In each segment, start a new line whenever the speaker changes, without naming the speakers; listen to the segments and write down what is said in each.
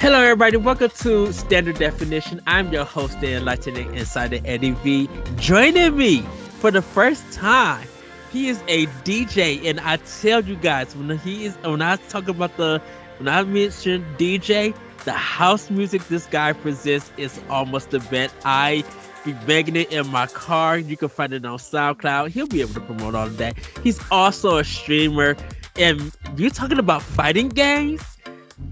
Hello, everybody. Welcome to Standard Definition. I'm your host, the Enlightening Insider Eddie V. Joining me for the first time, he is a DJ, and I tell you guys when he is when I talk about the when I mention DJ, the house music this guy presents is almost the best. I be begging it in my car. You can find it on SoundCloud. He'll be able to promote all of that. He's also a streamer, and you're talking about fighting games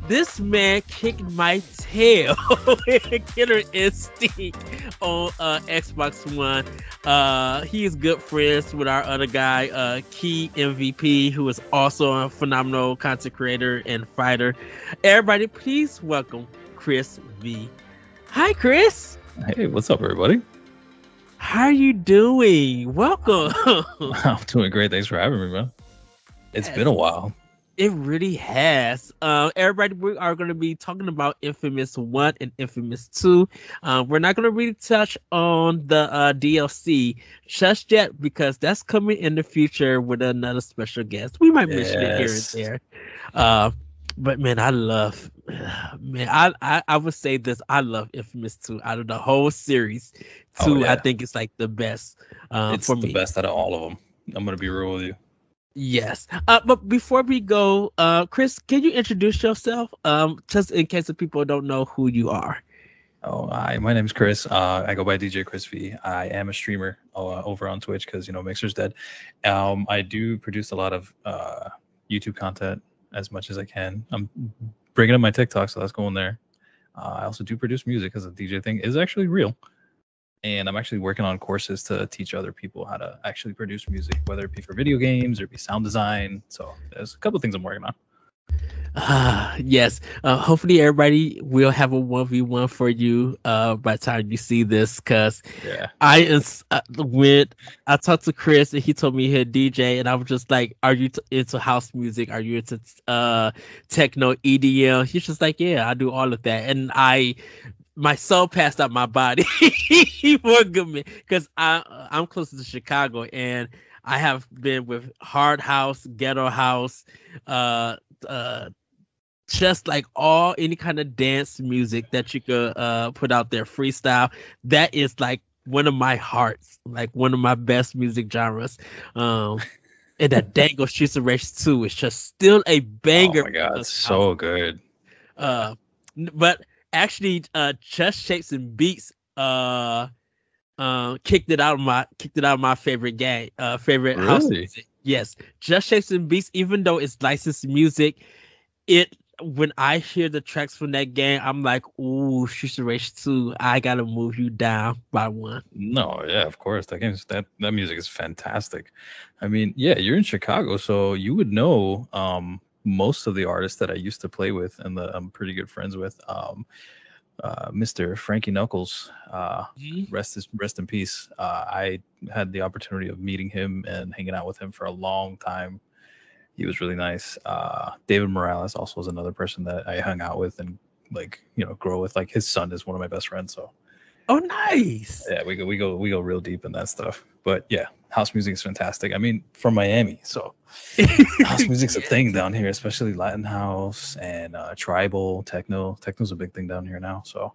this man kicked my tail Killer Instinct on uh, Xbox One. Uh, he is good friends with our other guy, uh, Key MVP, who is also a phenomenal content creator and fighter. Everybody, please welcome Chris V. Hi, Chris.
Hey, what's up, everybody?
How are you doing? Welcome.
I'm doing great. Thanks for having me, man. It's been a while.
It really has. Uh, everybody, we are going to be talking about Infamous 1 and Infamous 2. Uh, we're not going to really touch on the uh, DLC just yet because that's coming in the future with another special guest. We might mention it here and there. Uh, but man, I love, man, I, I, I would say this. I love Infamous 2 out of the whole series. 2, oh, yeah. I think it's like the best uh,
it's
for
the
me.
best out of all of them. I'm going to be real with you.
Yes. Uh, but before we go, uh, Chris, can you introduce yourself? Um, just in case the people don't know who you are.
Oh, hi. My name is Chris. Uh, I go by DJ Chris V. I am a streamer uh, over on Twitch because you know Mixer's dead. Um, I do produce a lot of uh, YouTube content as much as I can. I'm bringing up my TikTok, so that's going there. Uh, I also do produce music because the DJ thing is actually real and I'm actually working on courses to teach other people how to actually produce music, whether it be for video games or be sound design. So there's a couple things I'm working on.
Ah, uh, yes. Uh, hopefully, everybody will have a one v one for you uh, by the time you see this. Cause yeah. I uh, went, I talked to Chris and he told me he had DJ, and I was just like, "Are you t- into house music? Are you into uh, techno EDM?" He's just like, "Yeah, I do all of that." And I my soul passed out my body for good me because I I'm close to Chicago and I have been with hard house, ghetto house, uh, uh, just like all any kind of dance music that you could uh put out there, freestyle. That is like one of my hearts, like one of my best music genres. Um, and that Dango Streets of Rage 2 is just still a banger.
Oh my god, so good.
Uh, but actually uh Just Shapes and Beats uh uh kicked it out of my kicked it out of my favorite game uh favorite really? house music. Yes. Just Shapes and Beats, even though it's licensed music, it when I hear the tracks from that game, I'm like, ooh, of Rage 2, I gotta move you down by one.
No, yeah, of course. That game's that that music is fantastic. I mean, yeah, you're in Chicago, so you would know um most of the artists that I used to play with and that I'm pretty good friends with. Um, uh, Mr. Frankie Knuckles, uh, mm-hmm. rest is rest in peace. Uh, I had the opportunity of meeting him and hanging out with him for a long time. He was really nice. Uh, David Morales also was another person that I hung out with and like you know grow with. Like his son is one of my best friends, so
Oh, nice.
Yeah, we go, we go, we go real deep in that stuff. But yeah, house music is fantastic. I mean, from Miami, so house music's a thing down here, especially Latin house and uh, tribal techno. Techno's a big thing down here now. So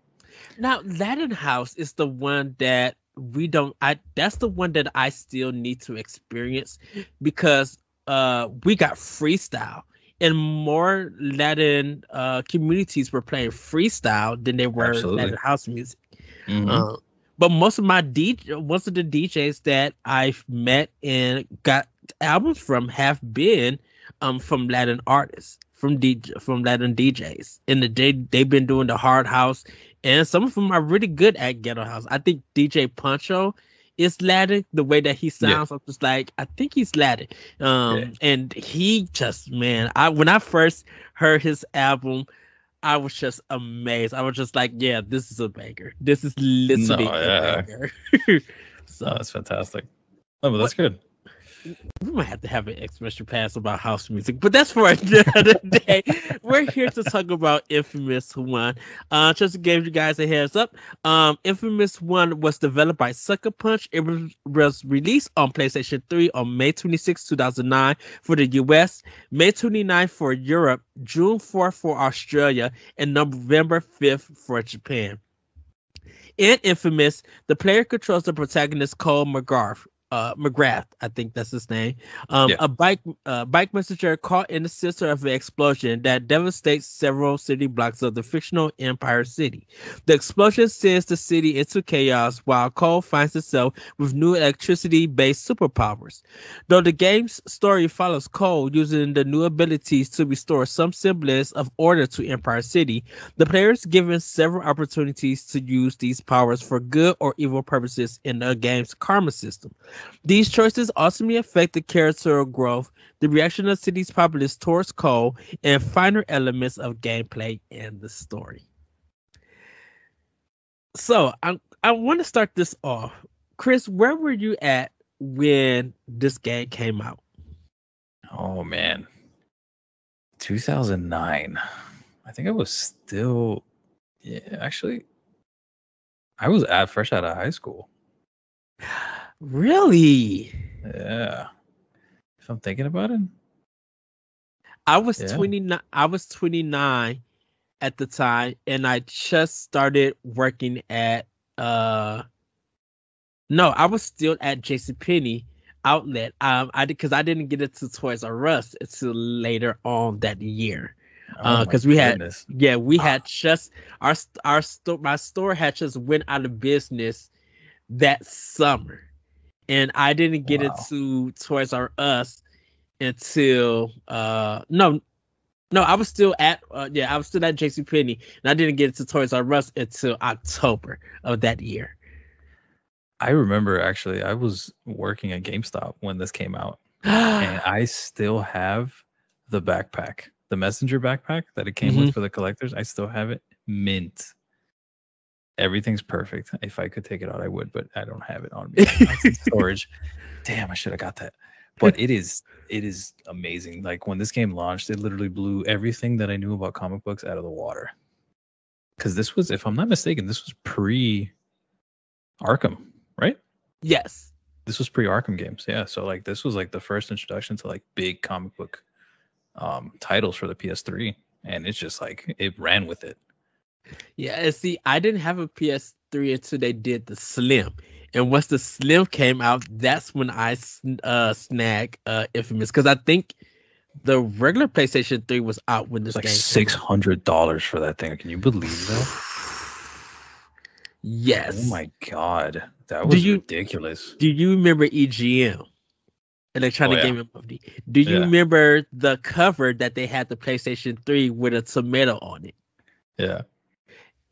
now Latin house is the one that we don't. I that's the one that I still need to experience because uh we got freestyle and more Latin uh, communities were playing freestyle than they were Absolutely. Latin house music. Mm-hmm. Uh, but most of my DJ, most of the DJs that I've met and got albums from have been um from Latin artists, from DJ, from Latin DJs. And the day they've been doing the hard house, and some of them are really good at ghetto house. I think DJ Pancho is Latin. The way that he sounds, yeah. I'm just like, I think he's Latin. Um, yeah. and he just man, I when I first heard his album, I was just amazed. I was just like, yeah, this is a banger. This is literally no, yeah. a banger.
so no, that's fantastic. Oh, but that's good.
We might have to have an expression pass about house music, but that's for another day. We're here to talk about Infamous One. Uh, just to give you guys a heads up, um, Infamous One was developed by Sucker Punch. It was, was released on PlayStation 3 on May 26, 2009 for the US, May 29 for Europe, June 4 for Australia, and November 5th for Japan. In Infamous, the player controls the protagonist Cole McGarth, uh, McGrath, I think that's his name, um, yeah. a bike uh, bike messenger caught in the center of an explosion that devastates several city blocks of the fictional Empire City. The explosion sends the city into chaos while Cole finds himself with new electricity-based superpowers. Though the game's story follows Cole using the new abilities to restore some semblance of order to Empire City, the player is given several opportunities to use these powers for good or evil purposes in the game's karma system. These choices ultimately affect the character growth, the reaction of city's populace towards Cole, and finer elements of gameplay and the story. So I I want to start this off. Chris, where were you at when this game came out?
Oh man. 2009. I think I was still yeah, actually I was at fresh out of high school.
Really?
Yeah. If I'm thinking about it.
I was yeah. 29 I was 29 at the time and I just started working at uh no, I was still at JC Penney outlet. Um I did cuz I didn't get it to Toys R Us until later on that year. Oh uh cuz we goodness. had yeah, we had just our our store my store had just went out of business that summer and I didn't get wow. it to Toys R Us until uh no no I was still at uh, yeah I was still at JC Penney and I didn't get it to Toys R Us until October of that year.
I remember actually I was working at GameStop when this came out and I still have the backpack, the messenger backpack that it came mm-hmm. with for the collectors. I still have it mint everything's perfect. If I could take it out, I would, but I don't have it on me. storage. Damn, I should have got that. But it is it is amazing. Like when this game launched, it literally blew everything that I knew about comic books out of the water. Because this was, if I'm not mistaken, this was pre Arkham, right?
Yes.
This was pre Arkham games. Yeah. So like this was like the first introduction to like big comic book um titles for the PS3. And it's just like it ran with it.
Yeah, see, I didn't have a PS3 until they did the Slim, and once the Slim came out, that's when I uh snagged uh Infamous because I think the regular PlayStation 3 was out when this
like
game
six hundred dollars for that thing. Can you believe that?
yes.
Oh my god, that was do you, ridiculous.
Do you remember EGM? Electronic oh, yeah. Gaming Company. Do you yeah. remember the cover that they had the PlayStation 3 with a tomato on it?
Yeah.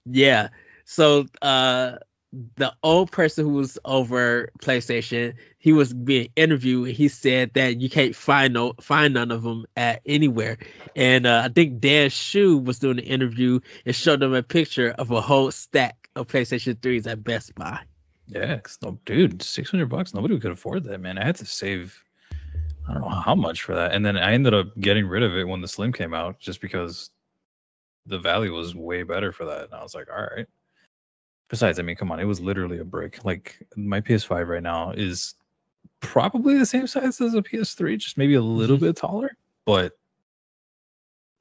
Yeah. So uh the old person who was over PlayStation, he was being interviewed. He said that you can't find no find none of them at anywhere. And uh, I think Dan Hsu was doing the interview and showed them a picture of a whole stack of PlayStation 3s at Best Buy.
Yeah, no, dude, six hundred bucks. Nobody could afford that, man. I had to save. I don't know how much for that, and then I ended up getting rid of it when the Slim came out, just because the value was way better for that. And I was like, all right. Besides, I mean, come on, it was literally a brick. Like my PS5 right now is probably the same size as a PS3, just maybe a little mm-hmm. bit taller. But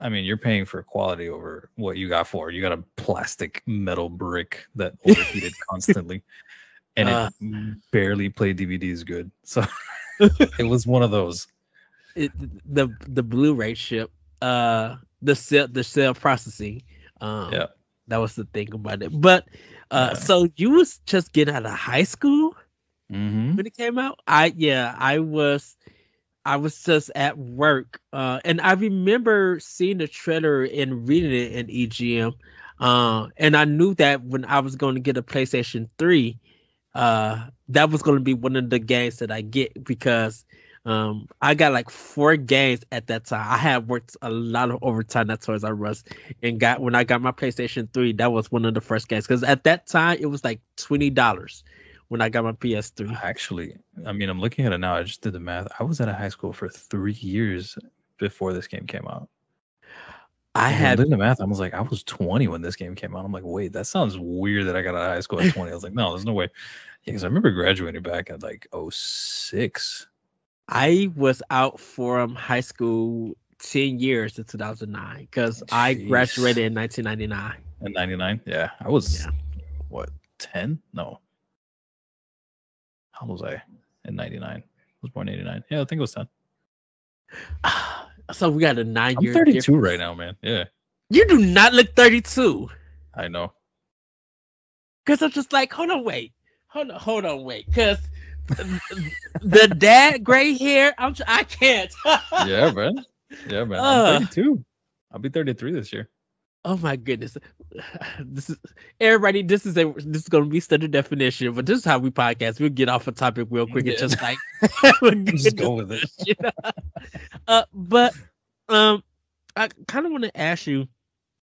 I mean, you're paying for quality over what you got for. You got a plastic metal brick that overheated constantly, and uh, it barely played DVDs good. So it was one of those.
It, the the Blu-ray ship uh the cell the cell processing. Um, yeah, that was the thing about it. But uh, yeah. so you was just getting out of high school
mm-hmm.
when it came out. I yeah, I was. I was just at work, uh, and I remember seeing the trailer and reading it in EGM, uh, and I knew that when I was going to get a PlayStation Three, uh, that was going to be one of the games that I get because um, I got like four games at that time. I had worked a lot of overtime at Toys R Us, and got when I got my PlayStation Three, that was one of the first games because at that time it was like twenty dollars when I got my PS3.
Actually, I mean, I'm looking at it now. I just did the math. I was at a high school for three years before this game came out.
I
And
had
doing the math. I was like, I was 20 when this game came out. I'm like, wait, that sounds weird that I got out of high school at 20. I was like, no, there's no way. Yeah, because I remember graduating back at like 06.
I was out from um, high school 10 years in 2009 because I graduated in 1999.
and 99. Yeah, I was
Yeah.
what 10? No. How old was I in 99? I was born in 89. Yeah, I think it was 10.
so we got a nine
I'm
year
32 right now, man. Yeah,
You do not look 32.
I know.
Because I'm just like, hold on, wait. Hold on, hold on, wait. Because the dad gray hair, I'm tr- I can't.
Yeah, man. Yeah, man.
Uh.
I'm 32. I'll be 33 this year.
Oh my goodness. This is everybody, this is a this is gonna be standard definition, but this is how we podcast. We'll get off a topic real quick and just like
Just go with it.
you know? uh but um I kind of want to ask you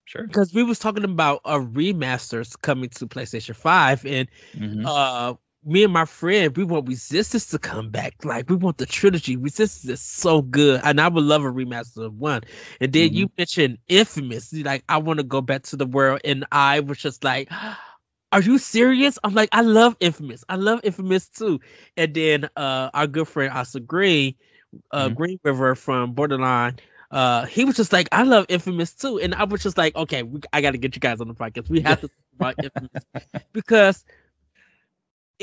Sure.
because we was talking about a remasters coming to PlayStation 5 and
Mhm.
uh me and my friend we want resistance to come back. Like we want the trilogy. Resistance is so good and i would love a remaster of one. And then you mentioned infamous. You're like i want to go back to the world and i was just like are you serious? I'm like i love infamous. I love infamous too. And then uh our good friend asa green uh
Mhm.
green river from borderline uh he was just like i love infamous too. And i was just like okay we, i gotta get you guys on the podcast. We have to talk about infamous. Because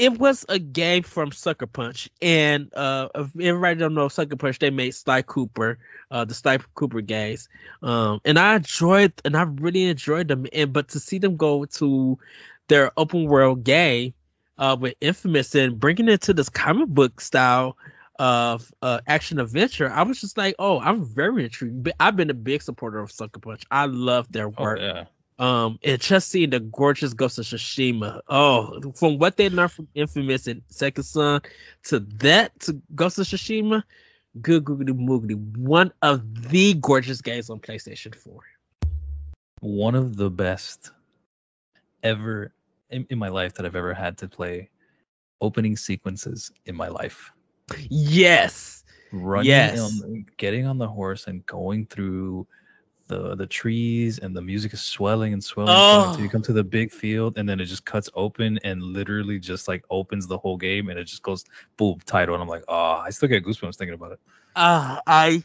it was a game from Sucker Punch, and uh, if everybody don't know Sucker Punch, they made Sly Cooper, uh, the Sly Cooper games, um, and I enjoyed, and I really enjoyed them. And but to see them go to their open world game, uh, with Infamous and bringing it to this comic book style of uh, action adventure, I was just like, oh, I'm very intrigued. But I've been a big supporter of Sucker Punch. I love their
Oh,
work.
yeah.
Um, and just seeing the gorgeous Ghost of Tsushima. Oh, from what they learned from Infamous and Second Son to that to Ghost of Tsushima, good googly moogly. One of the gorgeous games on PlayStation 4.
One of the best ever in, in my life that I've ever had to play opening sequences in my life.
Yes.
running
Yes.
on getting on the horse and going through the the trees and the music is swelling and swelling, swelling until you
Oh.
come to the big field and then it just cuts open and literally just like opens the whole game and it just goes boom title and I'm like oh I still get goosebumps thinking about it.
Uh I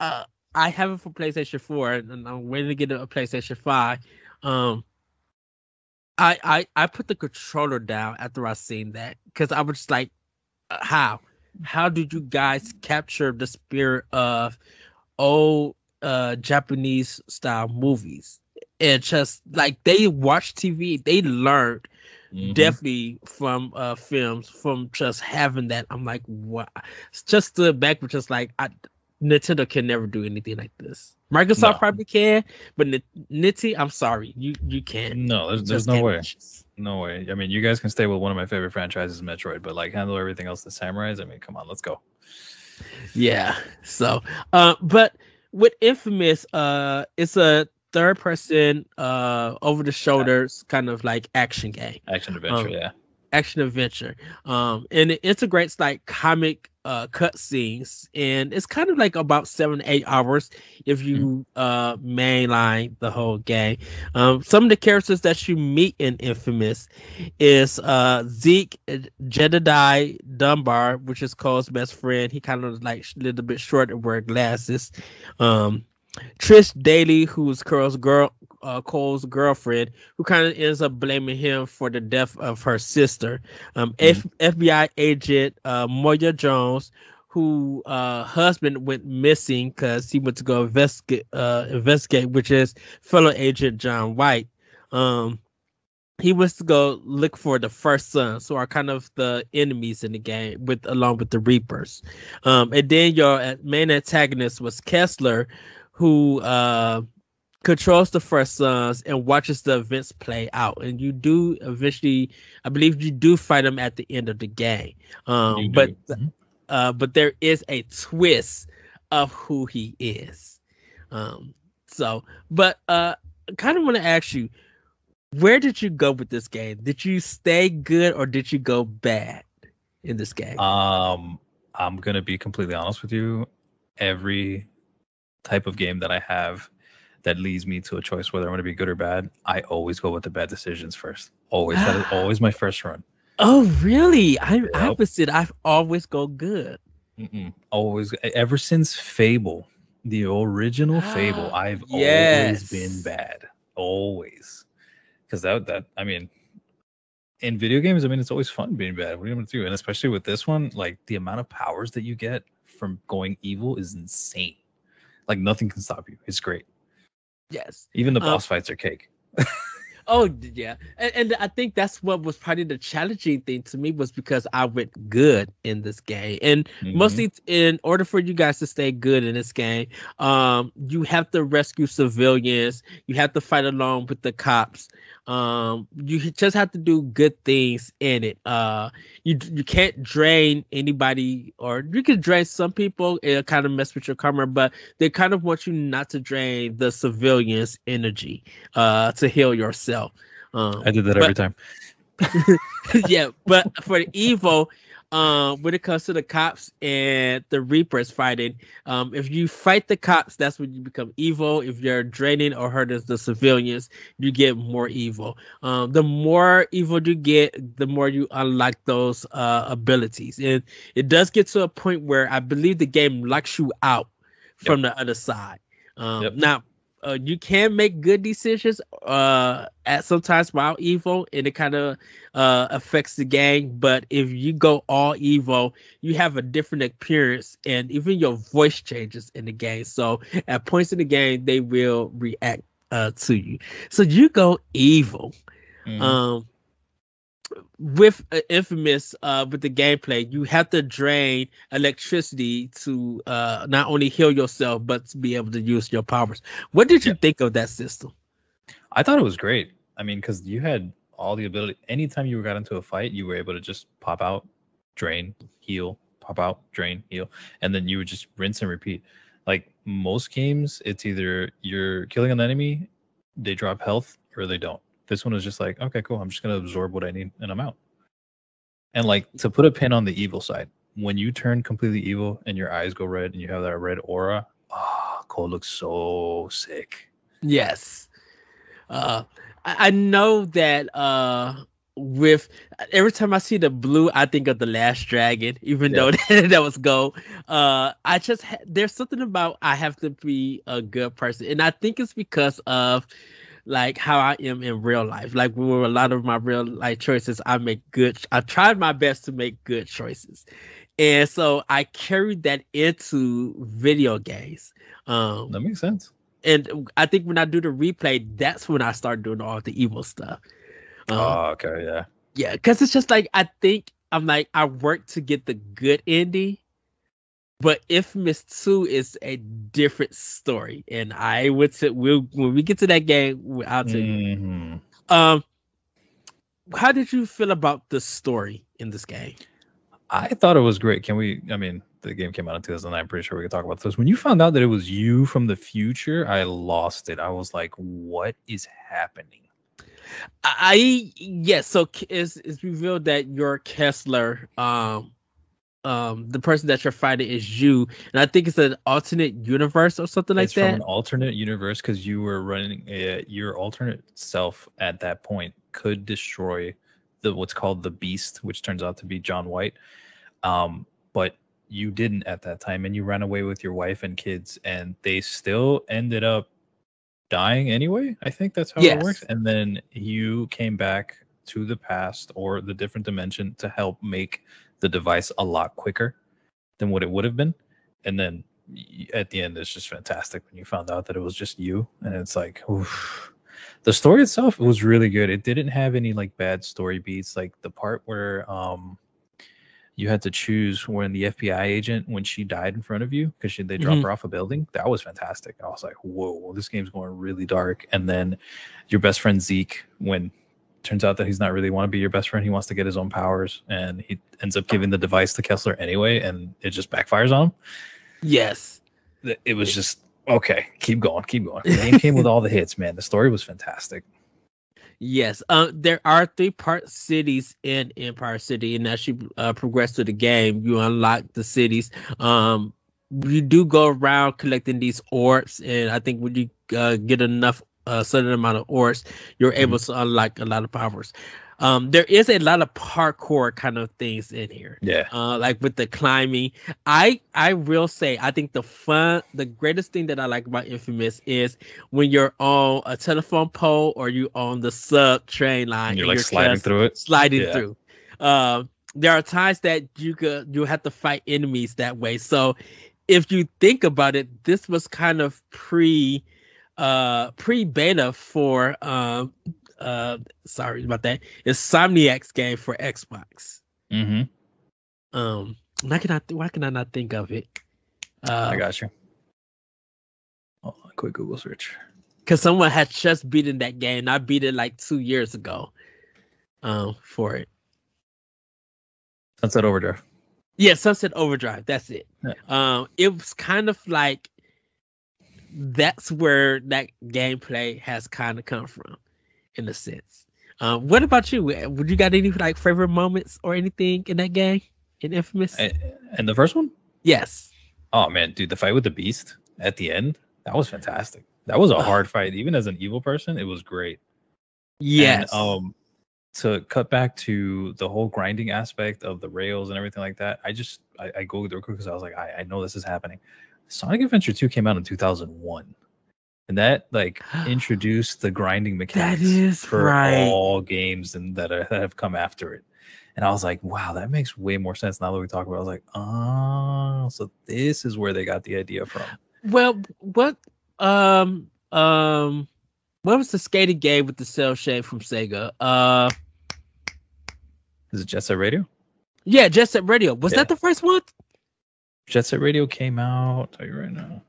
uh I have it for PlayStation 4 and I'm waiting to get a PlayStation 5. Um I I I put the controller down after I seen that because I was just like, how? How did you guys capture the spirit of old uh Japanese style movies? And just like they watch TV, they learned
Mhm.
definitely from uh films from just having that. I'm like, what? Just stood back with just like I Nintendo can never do anything like this. Microsoft
No.
probably can, but N- Nitty, I'm sorry, you you can't.
No, there's, there's no way. No way. I mean, you guys can stay with one of my favorite franchises, Metroid, but like handle everything else the samurais. I mean, come on, let's go.
Yeah. So, uh, but with Infamous, uh, it's a third person, uh, over the shoulders kind of like action game.
Action adventure,
Um,
yeah.
action adventure um and it integrates like comic uh cutscenes and it's kind of like about seven eight hours if you uh mainline the whole game um some of the characters that you meet in infamous is uh zeke jedediah dunbar which is cole's best friend. He kind of like a little bit short and wear glasses. Um Trish Dailey, who's Cole's girl, uh, Cole's girlfriend, who kind of ends up blaming him for the death of her sister. Um, F- FBI agent uh, Moya Jones, who uh, husband went missing because he went to go investigate, uh, investigate, which is fellow agent John White. Um, he was to go look for the first son, so are kind of the enemies in the game, with along with the Reapers. Um, and then your main antagonist was Kessler, who uh controls the first sons and watches the events play out and you do eventually i believe you do fight him at the end of the game um but.
Mhm.
uh but there is a twist of who he is um so but uh kind of want to ask you where did you go with this game? Did you stay good or did you go bad in this game?
Um, I'm gonna be completely honest with you. Every type of game that I have that leads me to a choice whether I'm gonna be good or bad, I always go with the bad decisions first. Always, that is always my first run.
Oh, really? I'm
Yep.
opposite. I've always go good.
Mm-mm. Always, ever since Fable, the original Fable, I've
Yes.
always been bad. Always, because that that I mean, in video games, I mean, it's always fun being bad. What are you gonna do? And especially with this one, like the amount of powers that you get from going evil is insane. Like nothing can stop you. It's great.
Yes.
Even the
Um,
boss fights are cake.
Oh yeah, and, and I think that's what was probably the challenging thing to me was because I went good in this game, and
Mhm.
mostly in order for you guys to stay good in this game, um, you have to rescue civilians, you have to fight along with the cops, um, you just have to do good things in it. Uh, you you can't drain anybody, or you can drain some people. It kind of mess with your karma, but they kind of want you not to drain the civilians' energy uh to heal yourself. Um,
I did that
but-
every time.
yeah, but for the evil, um, when it comes to the cops and the Reapers fighting, um, if you fight the cops, that's when you become evil. If you're draining or hurting the civilians, you get more evil. Um, the more evil you get, the more you unlock those uh abilities, and it does get to a point where I believe the game locks you out from the other side. Um,
Yep.
Now, uh, you can make good decisions uh, at sometimes while evil, and it kind of uh, affects the game. But if you go all evil, you have a different appearance, and even your voice changes in the game. So at points in the game, they will react uh, to you. So you go evil.
Mhm.
Um, with uh, infamous uh with the gameplay you have to drain electricity to uh not only heal yourself but to be able to use your powers what did you
Yeah.
think of that system
I thought it was great. I mean, because you had all the ability. Anytime you got into a fight, you were able to just pop out, drain, heal, pop out, drain, heal, and then you would just rinse and repeat. Like most games, it's either you're killing an enemy, they drop health, or they don't. This one was just like, okay, cool. I'm just gonna absorb what I need, and I'm out. And like to put a pin on the evil side, when you turn completely evil and your eyes go red and you have that red aura, ah, Cole looks so sick.
yes uh i, I know that uh with every time I see the blue, I think of the last dragon, even though that was gold. Uh, I just ha- there's something about I have to be a good person, and I think it's because of like how I am in real life. Like with a lot of my real life choices, I make good. I tried my best to make good choices, and so I carried that into video games. Um,
That makes sense.
and I think when I do the replay, that's when I start doing all the evil stuff. Um,
oh, okay, yeah.
yeah, because it's just like I think I'm like I work to get the good ending, but Infamous Two is a different story, and I would say we'll when we get to that game, I'll tell you.
Mhm.
Um, how did you feel about the story in this game?
I thought it was great. Can we? I mean, the game came out in 2009. I'm pretty sure we could talk about this. When you found out that it was you from the future, I lost it. I was like, "What is happening?"
I yes, so it's it's revealed that you're Kessler. Um, um, the person that you're fighting is you, and I think it's an alternate universe or something like that.
it's from an alternate universe because you were running uh, your alternate self at that point could destroy the what's called the Beast, which turns out to be John White. Um, but you didn't at that time, and you ran away with your wife and kids, and they still ended up dying anyway. I think that's how
Yes.
it works. And then you came back to the past or the different dimension to help make the device a lot quicker than what it would have been. And then at the end, it's just fantastic when you found out that it was just you, and it's like, oof. the story itself was really good. It didn't have any like bad story beats, like the part where um you had to choose when the FBI agent when she died in front of you because they dropped
Mhm.
her off a building. That was fantastic. I was like, whoa, this game's going really dark. And then your best friend Zeke, when turns out that he's not really want to be your best friend, he wants to get his own powers, and he ends up giving the device to Kessler anyway, and it just backfires on him.
Yes,
It was just okay. Keep going, keep going. The game came with all the hits, man. The story was fantastic.
Yes, uh, there are three part cities in Empire City, and as you uh, progress through the game, you unlock the cities. Um, you do go around collecting these orbs, and I think when you uh, get enough a certain amount of orbs, you're able
Mm-hmm.
to unlock a lot of powers. Um, there is a lot of parkour kind of things in here.
Yeah.
Uh, like with the climbing, I I will say I think the fun, the greatest thing that I like about Infamous is when you're on a telephone pole or you on the sub train line.
And you're
and
like sliding through it.
sliding
Yeah.
through. Um, there are times that you could you have to fight enemies that way. So if you think about it, this was kind of pre uh pre beta for um uh sorry about that. Insomniac's game for Xbox.
Mm-hmm.
Um why can I why can I not think of it? Uh
I got you. Oh, quick Google search.
because someone had just beaten that game. I beat it like two years ago. Um for it.
Sunset Overdrive.
Yeah, Sunset Overdrive. That's it.
Yeah.
Um, it was kind of like that's where that gameplay has kind of come from, in a sense. Um, what about you? Would you got any like favorite moments or anything in that game in Infamous?
And, the first one?
yes.
Oh man, dude, the fight with the beast at the end, that was fantastic. That was a hard fight. Even as an evil person, it was great.
Yes.
And, um, to cut back to the whole grinding aspect of the rails and everything like that, I just I, I go through quick because I was like, I, I know this is happening. Sonic Adventure 2 came out in 2001. And that like introduced the grinding mechanics
is
for
right.
all games and that, are, that have come after it. And I was like, wow, that makes way more sense now that we talk about it. I was like, oh, so this is where they got the idea from.
well, what um um what was the skating game with the cell shade from Sega? Uh
Is it Jet Set Radio?
yeah, Jet Set Radio. Was
Yeah.
that the first one?
Jet Set Radio came out. I'll tell you right now.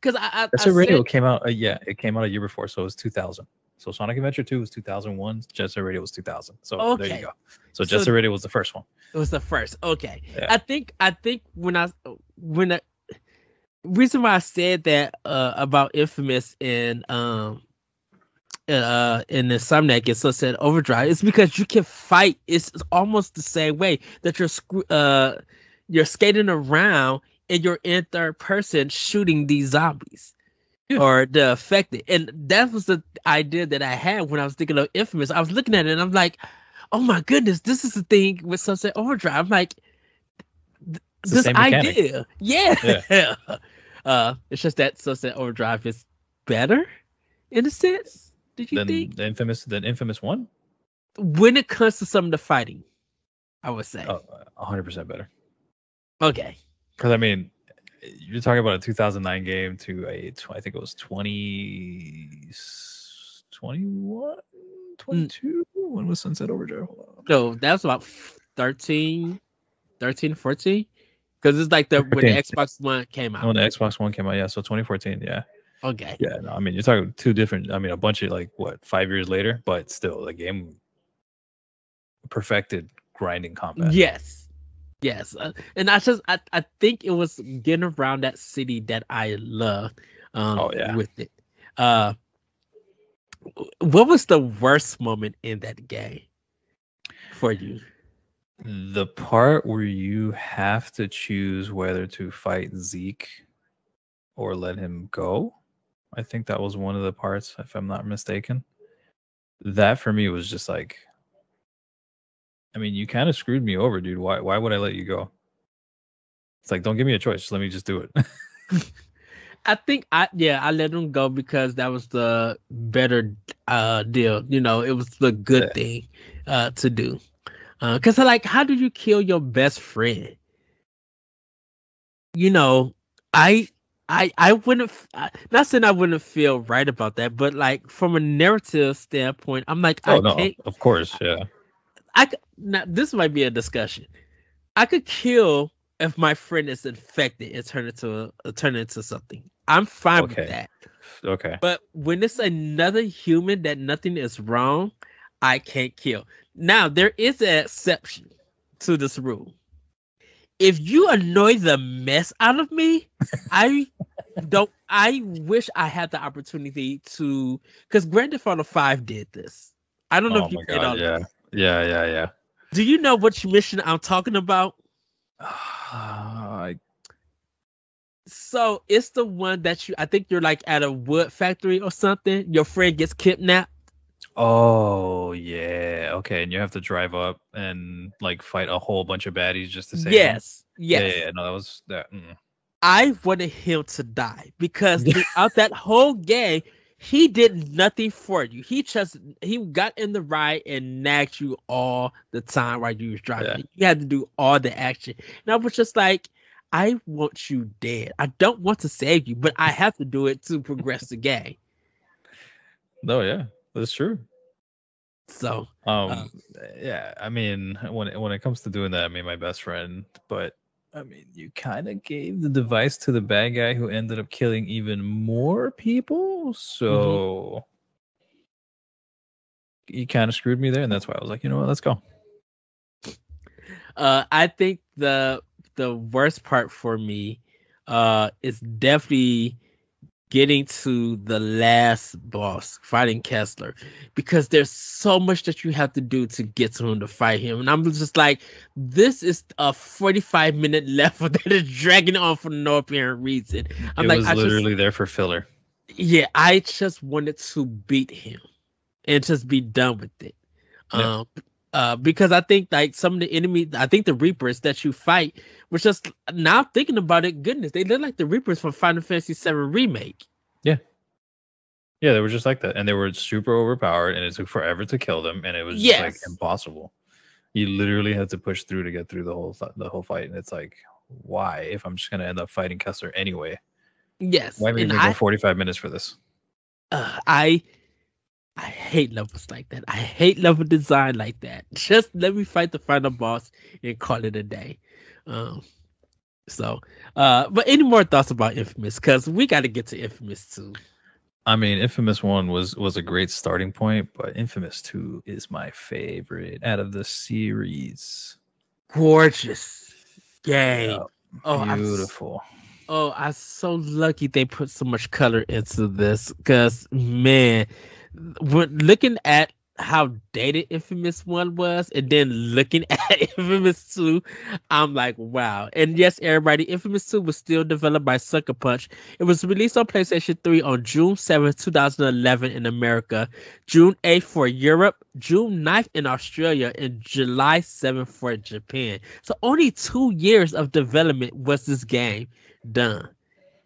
Because I, I,
Jet
I
Set Radio
said-
came out. Uh, yeah, it came out a year before, so it was 2000. So Sonic Adventure 2 was 2001. Jet Set Radio was 2000. So there you go. So Jet
So-
Set Radio was the first one.
It was the first. Okay.
Yeah.
I think I think when I when I reason why I said that uh about Infamous and um uh in the Insomniac and Sunset Overdrive is because you can fight it's almost the same way that you're uh you're skating around and you're in third person shooting these zombies
Yeah.
or the affected and that was the idea that I had when I was thinking of Infamous I was looking at it and I'm like oh my goodness, this is the thing with Sunset Overdrive. I'm like, th- this idea, yeah. uh, it's just that Sunset Overdrive is better in a sense. Did you
Then
think
the infamous, the infamous one.
when it comes to some of the fighting? I would say
Oh, 100 percent better.
okay.
Because I mean, you're talking about a 2009 game to a I think it was 20, 21, 22. When was Sunset Overdrive? Hold on.
So that was about 13, 13, 14. Because it's like the when the Xbox One came out.
When the Xbox One came out, yeah, so 2014, yeah,
Okay.
yeah. No, I mean, you're talking two different. I mean, a bunch of like what five years later, but still, the game perfected grinding combat.
Yes. Yes. Uh, and I just I, I think it was getting around that city that I loved um
Oh, yeah.
with it. Uh what was the worst moment in that game for you?
The part where you have to choose whether to fight Zeke or let him go. I think that was one of the parts, if I'm not mistaken. That for me was just like I mean, you kind of screwed me over, dude. Why why would I let you go? It's like don't give me a choice, let me just do it.
I think I yeah, I let him go because that was the better uh deal. You know, it was the good
Yeah.
thing uh to do. Uh cuz like how do you kill your best friend? You know, I I I wouldn't I- not saying I wouldn't feel right about that, but like from a narrative standpoint, I'm like oh, I
oh no,
can't
of course, yeah.
I could now this might be a discussion. I could kill if my friend is infected and turn into a, uh, turn into something. I'm fine
Okay.
with that.
Okay.
But when it's another human that nothing is wrong, I can't kill. Now there is an exception to this rule. If you annoy the mess out of me, I don't. I wish I had the opportunity to, because Grand Theft Auto Five did this. I don't know
Oh
if you played all.
yeah. Yeah, yeah, yeah.
Do you know which mission I'm talking about?
I
So it's the one that you. I think you're like at a wood factory or something. Your friend gets kidnapped.
Oh yeah, okay, and you have to drive up and like fight a whole bunch of baddies just to save them?
Yes,
Yeah,
yes.
yeah, yeah, no, that was that. Mm.
I wanted him to die because throughout that whole game, he did nothing for you. He just he got in the ride and nagged you all the time while you was driving.
Yeah.
You had to do all the action. And I was just like, I want you dead. I don't want to save you, but I have to do it to progress the game.
No, yeah, that's true.
So
Um,
Uh,
yeah, I mean, when it, when it comes to doing that, I mean, my best friend, but I mean, you kind of gave the device to the bad guy who ended up killing even more people, so he kind of screwed me there, and that's why I was like, you know what, let's go.
uh I think the the worst part for me uh is definitely getting to the last boss fighting Kessler because there's so much that you have to do to get to him to fight him and I'm just like this is a 45 minute level that is dragging on for no apparent reason I'm
it
like
was
I just
literally there for filler.
yeah, I just wanted to beat him and just be done with it.
Yeah.
Um uh because I think like some of the enemy I think the Reapers that you fight was just now thinking about it, goodness, they look like the Reapers from Final Fantasy VII Remake.
Yeah, yeah, they were just like that, and they were super overpowered, and it took forever to kill them, and it was just like impossible. You literally had to push through to get through the whole th- the whole fight, and it's like, why? If I'm just gonna end up fighting Kessler anyway,
Yes.
why am I even go 45 minutes for this?
uh, I I hate levels like that. I hate level design like that. Just let me fight the final boss and call it a day. Um so uh but any more thoughts about Infamous? Because we gotta get to Infamous too.
I mean, Infamous One was was a great starting point, but Infamous Two is my favorite out of the series.
gorgeous game. Oh, I'm,
beautiful.
oh, I'm so lucky they put so much color into this because man, when looking at how dated Infamous One was, and then looking at Infamous Two, I'm like, wow. And yes, everybody, Infamous Two was still developed by Sucker Punch. It was released on PlayStation 3 on June 7th, 2011 in America, June 8th for Europe, June 9th in Australia, and July 7th for Japan. So only two years of development was this game done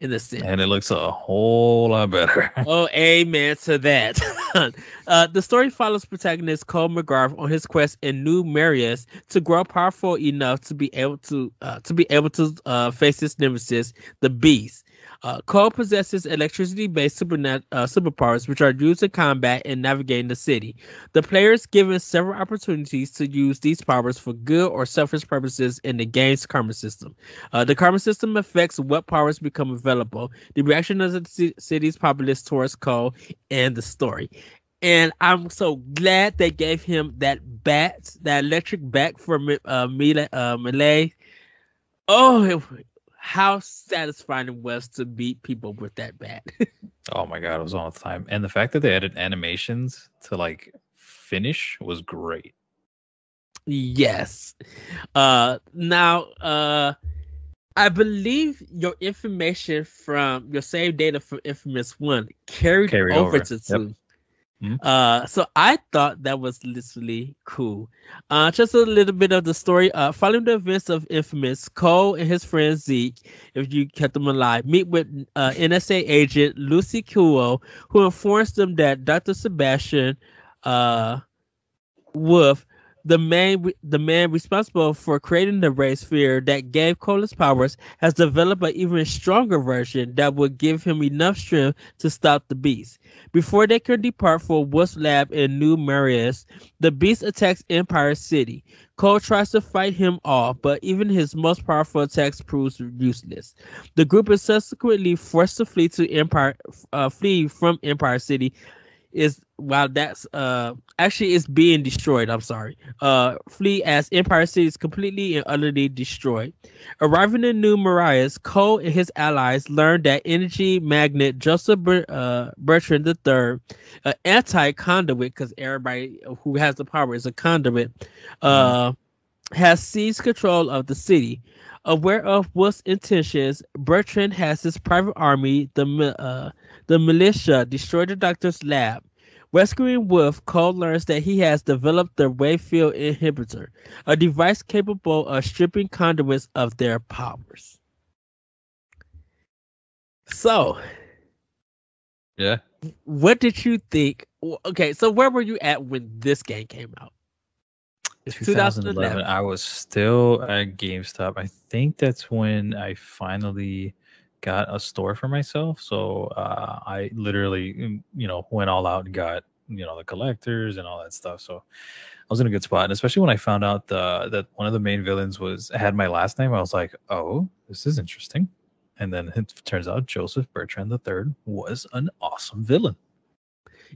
in the sense.
And it looks a whole lot better.
Oh, amen to that. uh, the story follows protagonist Cole McGrath on his quest in New Marais to grow powerful enough to be able to uh, to be able to uh, face his nemesis, the Beast. Uh, Cole possesses electricity-based uh, superpowers, which are used in combat and navigating the city. The player is given several opportunities to use these powers for good or selfish purposes in the game's karma system. Uh, the karma system affects what powers become available, the reaction of the ci- city's populace towards Cole, and the story. And I'm so glad they gave him that bat, that electric bat for uh. Uh. Oh, it, how satisfying it was to beat people with that bat.
Oh my god, it was all the time. And the fact that they added animations to like finish was great.
yes. Uh, now, uh, I believe your information from your save data from Infamous One carried,
Carried
over,
over,
to
yep.
2
Mhm.
Uh, so I thought that was literally cool. Uh, just a little bit of the story. Uh, following the events of Infamous, Cole and his friend Zeke, if you kept them alive, meet with uh, NSA agent Lucy Kuo, who informs them that Dr. Sebastian, uh, Wolfe, the man the man responsible for creating the ray sphere that gave Cole his powers, has developed an even stronger version that would give him enough strength to stop the beast. Before they can depart for Wolfe's lab in New Marais, the beast attacks Empire City. Cole tries to fight him off, but even his most powerful attacks proves useless. The group is subsequently forced to flee to Empire, uh, flee from Empire City. Is while that's uh actually it's being destroyed. I'm sorry. Uh, flee as Empire City is completely and utterly destroyed. Arriving in New Marais, Cole and his allies learned that energy magnet Joseph Ber- uh, Bertrand III, an anti-conduit, because everybody who has the power is a conduit, uh, has seized control of the city. Aware of Wolfe's intentions, Bertrand has his private army, the uh, the militia, destroy the doctor's lab. Rescuing Wolfe, Cole learns that he has developed the Ray Field inhibitor, a device capable of stripping conduits of their powers. So,
Yeah.
what did you think? Okay, so where were you at when this game came out? It's
2011. I was still at GameStop. I think that's when I finally got a store for myself. So uh, I literally, mm, you know, went all out and got, you know, the collectors and all that stuff. So I was in a good spot. And especially when I found out the, that one of the main villains was had my last name, I was like, oh, this is interesting. And then it turns out Joseph Bertrand III was an awesome villain.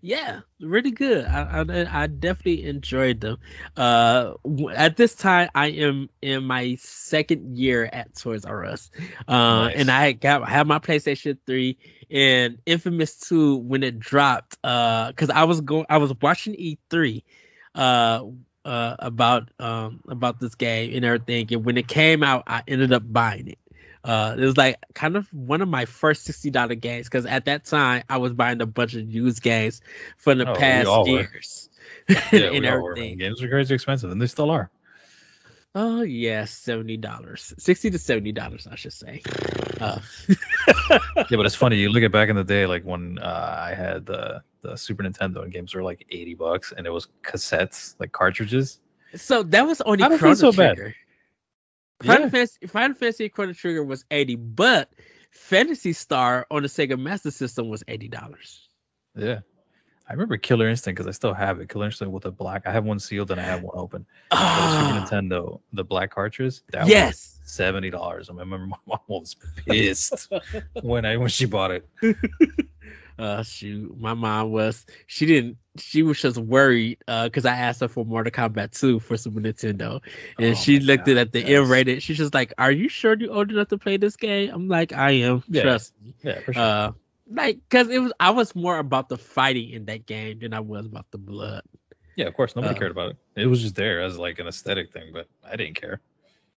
Yeah, really good. I, I I definitely enjoyed them. Uh, at this time, I am in my second year at Toys R Us, uh,
Nice.
and I got have my PlayStation Three and Infamous Two when it dropped. Uh, because I was going, I was watching E three, uh, uh, about um about this game and everything, and when it came out, I ended up buying it. Uh, it was like kind of one of my first sixty dollar games because at that time I was buying a bunch of used games for the
Oh, we
past
all were.
years
Yeah,
and
we all were. Games are crazy expensive, and they still are.
Oh yeah, seventy dollars, sixty to seventy dollars, I should say. Uh,
Yeah, but it's funny. You look at back in the day, like when uh, I had the the Super Nintendo and games were like eighty bucks, and it was cassettes, like cartridges.
so that was only Chrono
so bad.
Final
Yeah.
Fantasy, Final Fantasy Chrono Trigger was eighty, but Phantasy Star on the Sega Master System was eighty dollars.
Yeah, I remember Killer Instinct because I still have it. Killer Instinct with a black. I have one sealed and I have one open. But the
Ah,
Super Nintendo, the black cartridge. That
yes.
was seventy dollars. I remember my mom was pissed when I when she bought it.
Uh, shoot, my mom was. She didn't. She was just worried. Uh, because I asked her for Mortal Kombat 2 for Super Nintendo, and
Oh
she looked
God,
at the
yes.
M-rated. She's just like, "Are you sure you're old enough to play this game?" I'm like, "I am.
Yeah.
Trust me."
Yeah, for sure.
Uh, like, cause it was. I was more about the fighting in that game than I was about the blood.
yeah, of course. Nobody
uh,
cared about it. It was just there as like an aesthetic thing, but I didn't care.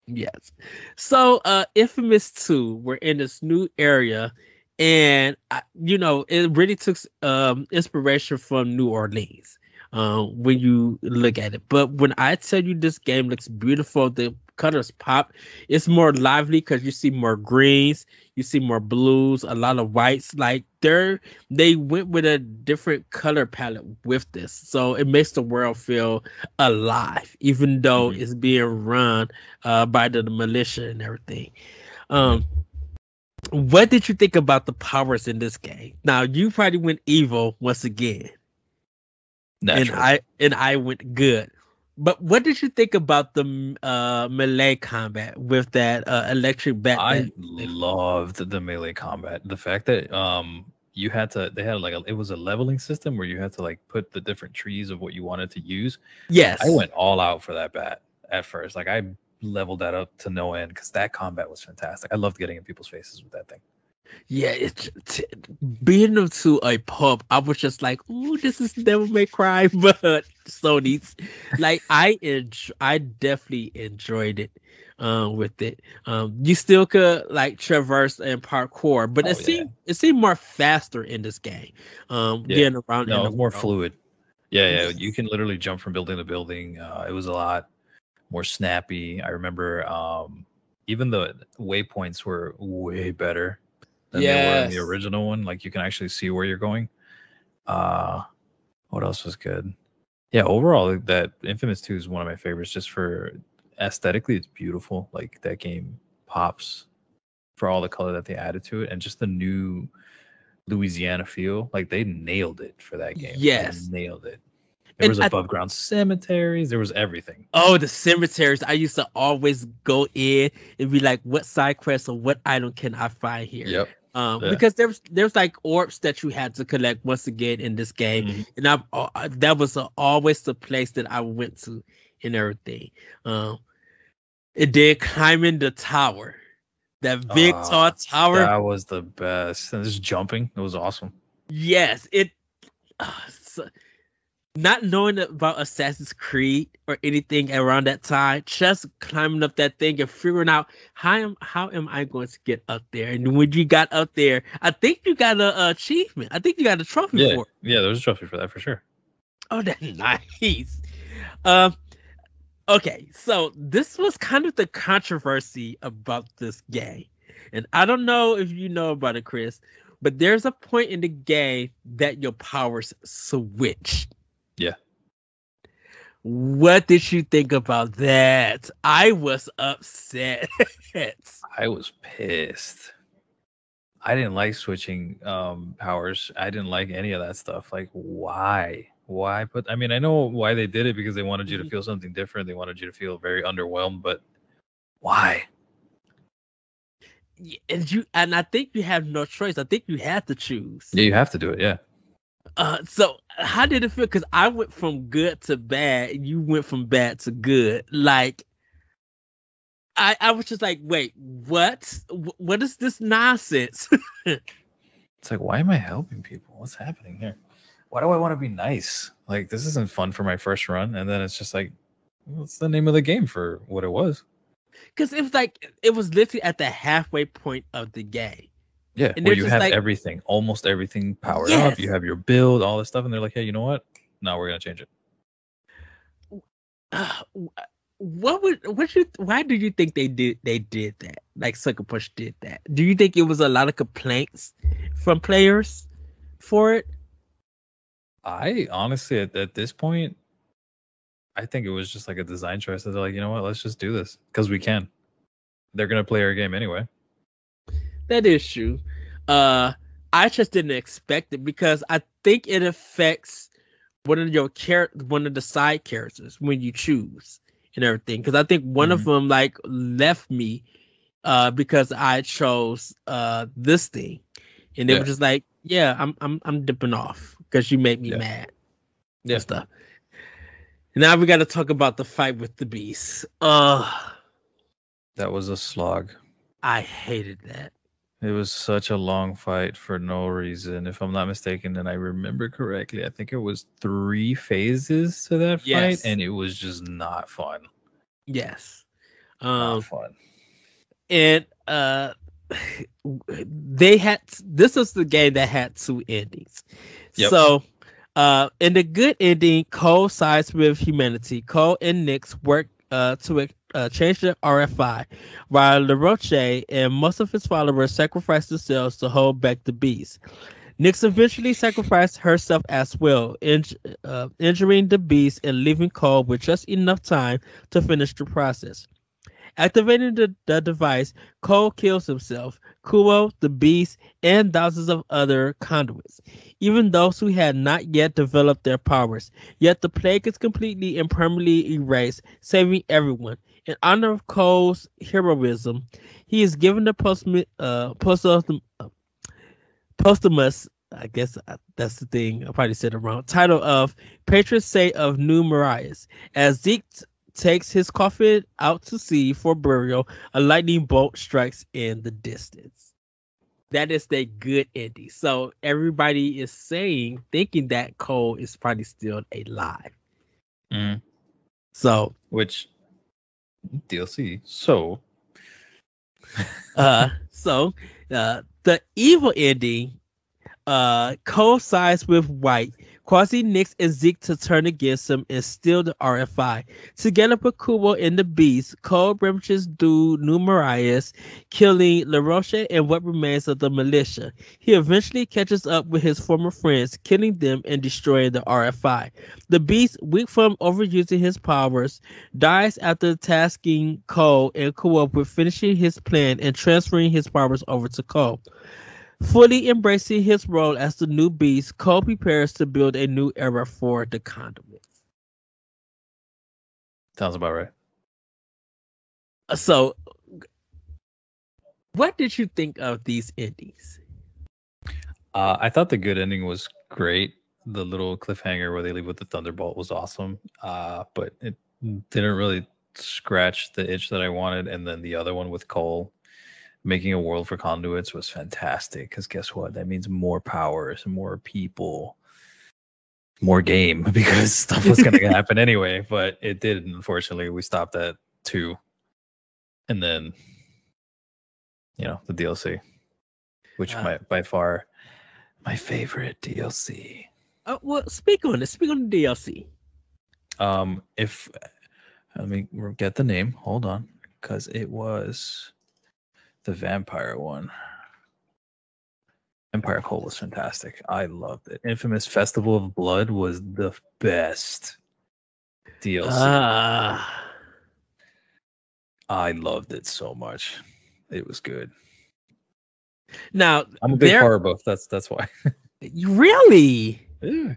Yes. So, uh, Infamous 2, we're in this new area, and I, you know, it really took um inspiration from New Orleans. Um, when you look at it, but when I tell you this game looks beautiful, the colors pop. It's more lively because you see more greens, you see more blues, a lot of whites. Like they're they went with a different color palette with this, so it makes the world feel alive, even though
Mhm.
it's being run uh, by the, militia and everything. Um, what did you think about the powers in this game? Now you probably went evil once again,
Naturally.
and I and I went good. But what did you think about the uh, melee combat with that uh, electric bat?
I loved the melee combat. The fact that um you had to they had like a, it was a leveling system where you had to like put the different trees of what you wanted to use.
yes,
I went all out for that bat at first. Like I leveled that up to no end because that combat was fantastic. I loved getting in people's faces with that thing.
Yeah, it's t- being to a pub. I was just like, "Ooh, this is Devil May Cry," but Sony's like I enj- I definitely enjoyed it. Um, with it, um, you still could like traverse and parkour, but it
Oh, yeah.
seemed it seemed more faster in this game. Um,
Yeah.
getting around.
No, it more
world.
fluid. Yeah, yeah. You can literally jump from building to building. Uh, it was a lot more snappy. I remember um, even the waypoints were way better than they were in the original one. Like you can actually see where you're going. Uh, what else was good? Yeah, overall, that Infamous 2 is one of my favorites just for aesthetically, it's beautiful. Like that game pops for all the color that they added to it and just the new Louisiana feel. Like they nailed it for that game. They
Yes.
nailed it. There was above ground cemeteries. There was everything.
Oh, the cemeteries! I used to always go in and be like, "What side quest or what item can I find here?"
Yep.
Um,
Yeah.
because there's there's like orbs that you had to collect once again in this game,
Mhm.
and I uh, that was uh, always the place that I went to and everything. Um, it did climbing the tower, that big
Ah,
tall tower.
That was the best. And just jumping, it was awesome.
Yes, it. Uh, so, not knowing about Assassin's Creed or anything around that time, just climbing up that thing and figuring out how am how am I going to get up there? And when you got up there, I think you got a, a achievement. I think you got a trophy
Yeah,
for it.
yeah, there was a trophy for that for sure.
Oh, that's nice. Um, okay, so this was kind of the controversy about this game, and I don't know if you know about it, Chris, but there's a point in the game that your powers switch.
Yeah.
What did you think about that? I was upset.
I was pissed. I didn't like switching um powers. I didn't like any of that stuff. Like why? Why put I mean, I know why they did it because they wanted you to
Mhm.
feel something different. They wanted you to feel very underwhelmed, but why?
And you and I think you have no choice. I think you had to choose.
Yeah, you have to do it. Yeah.
Uh, so how did it feel? Because I went from good to bad, you went from bad to good. Like, I I was just like, wait, what? What is this nonsense?
It's like, why am I helping people? What's happening here? Why do I want to be nice? Like, this isn't fun for my first run. And then it's just like, what's the name of the game for what it was?
Because it was like it was literally at the halfway point of the game.
Yeah,
And
where you have
like-
everything, almost everything powered
Yes.
up. You have your build, all this stuff, and they're like, "Hey, you know what? No, we're gonna change it."
Uh, what would what you? Why do you think they did they did that? Like Sucker Punch did that. Do you think it was a lot of complaints from players for it?
I honestly, at, at this point, I think it was just like a design choice. That They're like, you know what? Let's just do this because we can. They're gonna play our game anyway.
That is issue. Uh, I just didn't expect it because I think it affects one of your char- one of the side characters when you choose and everything. Because I think one of them like left me, uh, because I chose uh this thing, and they
Yeah.
were just like, "Yeah, I'm I'm I'm dipping off because you made me
Yeah.
mad."
Yeah.
and stuff. Now we got to talk about the fight with the beast. Uh,
That was a slog.
I hated that.
It was such a long fight for no reason. If I'm not mistaken, and I remember correctly, I think it was three phases to that
Yes.
fight, and it was just not fun.
Yes.
Not
Um,
fun.
and uh they had this is the game that had two endings
Yep.
so uh in the good ending cole sides with humanity cole and nix work uh to uh, change the rfi while laroche and most of his followers sacrifice themselves to hold back the beast nix eventually sacrificed herself as well uh, injuring the beast and leaving cole with just enough time to finish the process Activating the, the device, Cole kills himself, Kuo, the beast, and thousands of other conduits, even those who had not yet developed their powers. Yet the plague is completely and permanently erased, saving everyone. In honor of Cole's heroism, he is given the posthum- uh, posthum- uh, posthumous, I guess uh, that's the thing, I probably said it wrong, title of Patron Saint of New Marais. As Zeke t- takes his coffin out to sea for burial, a lightning bolt strikes in the distance. That is the good ending. So everybody is saying, thinking that Cole is probably still alive.
Mhm.
So,
Which DLC? So
uh, so uh, the evil ending, uh, Cole sides with White, causing Nix and Zeke to turn against him and steal the RFI. Together with Kubo and the Beast, Cole breaches through New Marais, killing LaRoche and what remains of the militia. He eventually catches up with his former friends, killing them and destroying the RFI. The Beast, weak from overusing his powers, dies after tasking Cole and Kubo with finishing his plan and transferring his powers over to Cole. Fully embracing his role as the new beast, Cole prepares to build a new era for the conduits.
sounds about right.
So, what did you think of these endings?
Uh, I thought the good ending was great. The little cliffhanger where they leave with the thunderbolt was awesome. Uh, but it didn't really scratch the itch that I wanted. And then the other one with Cole making a world for conduits was fantastic. Because guess what? That means more powers, more people, more game because stuff was going to happen anyway. But it did. Unfortunately, we stopped at two, and then you know the DLC, which uh, by by far my favorite DLC.
Uh, well, speak on it. Speak on the DLC.
Um, if let me get the name. Hold on, because it was the vampire one. Empire Cold was fantastic. I loved it. Infamous Festival of Blood was the best DLC. Ah. I loved it so much. It was good.
Now
I'm a big there... horror buff. That's that's why.
really?
Yeah.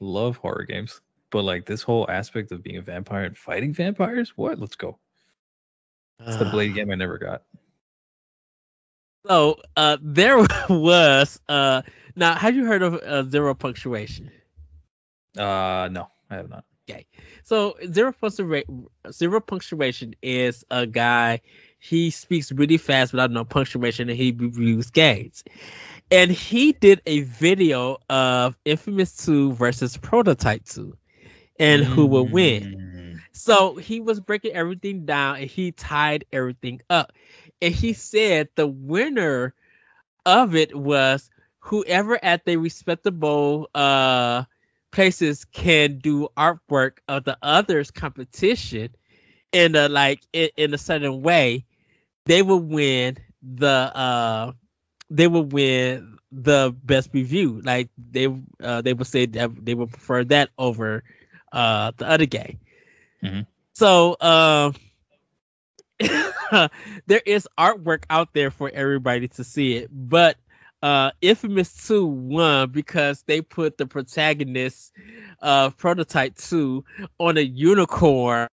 Love horror games. But like this whole aspect of being a vampire and fighting vampires, what? Let's go. It's uh, the Blade game I never got.
So uh, there was uh, now. Have you heard of uh, zero punctuation?
Uh, no, I have not.
Okay, so zero punctuation zero punctuation is a guy. He speaks really fast without no punctuation, and he reviews games. And he did a video of Infamous Two versus Prototype Two, and mm. who will win. So he was breaking everything down, and he tied everything up and he said the winner of it was whoever at the respectable uh places can do artwork of the others competition in a like in, in a certain way they will win the uh they will win the best review like they uh they would say that they would prefer that over uh the other game mm-hmm. so um uh, there is artwork out there for everybody to see it, but uh Infamous 2 won because they put the protagonist of Prototype 2 on a unicorn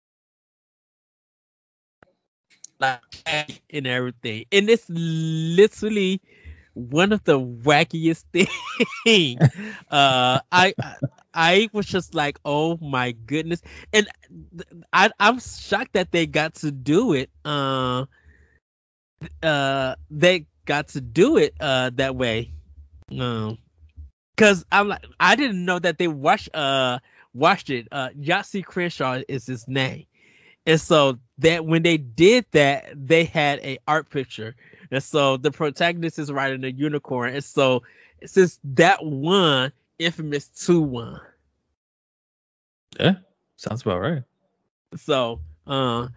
like and everything. And it's literally one of the wackiest things. uh I I was just like, oh my goodness, and I I'm shocked that they got to do it. Uh, uh, they got to do it uh that way. Um, cause I'm like, I didn't know that they watched uh watched it. Uh, Yahtzee Crenshaw is his name, and so that when they did that, they had a art picture, and so the protagonist is riding a unicorn, and so since that one Infamous 2 1.
Yeah, sounds about right.
So, uh,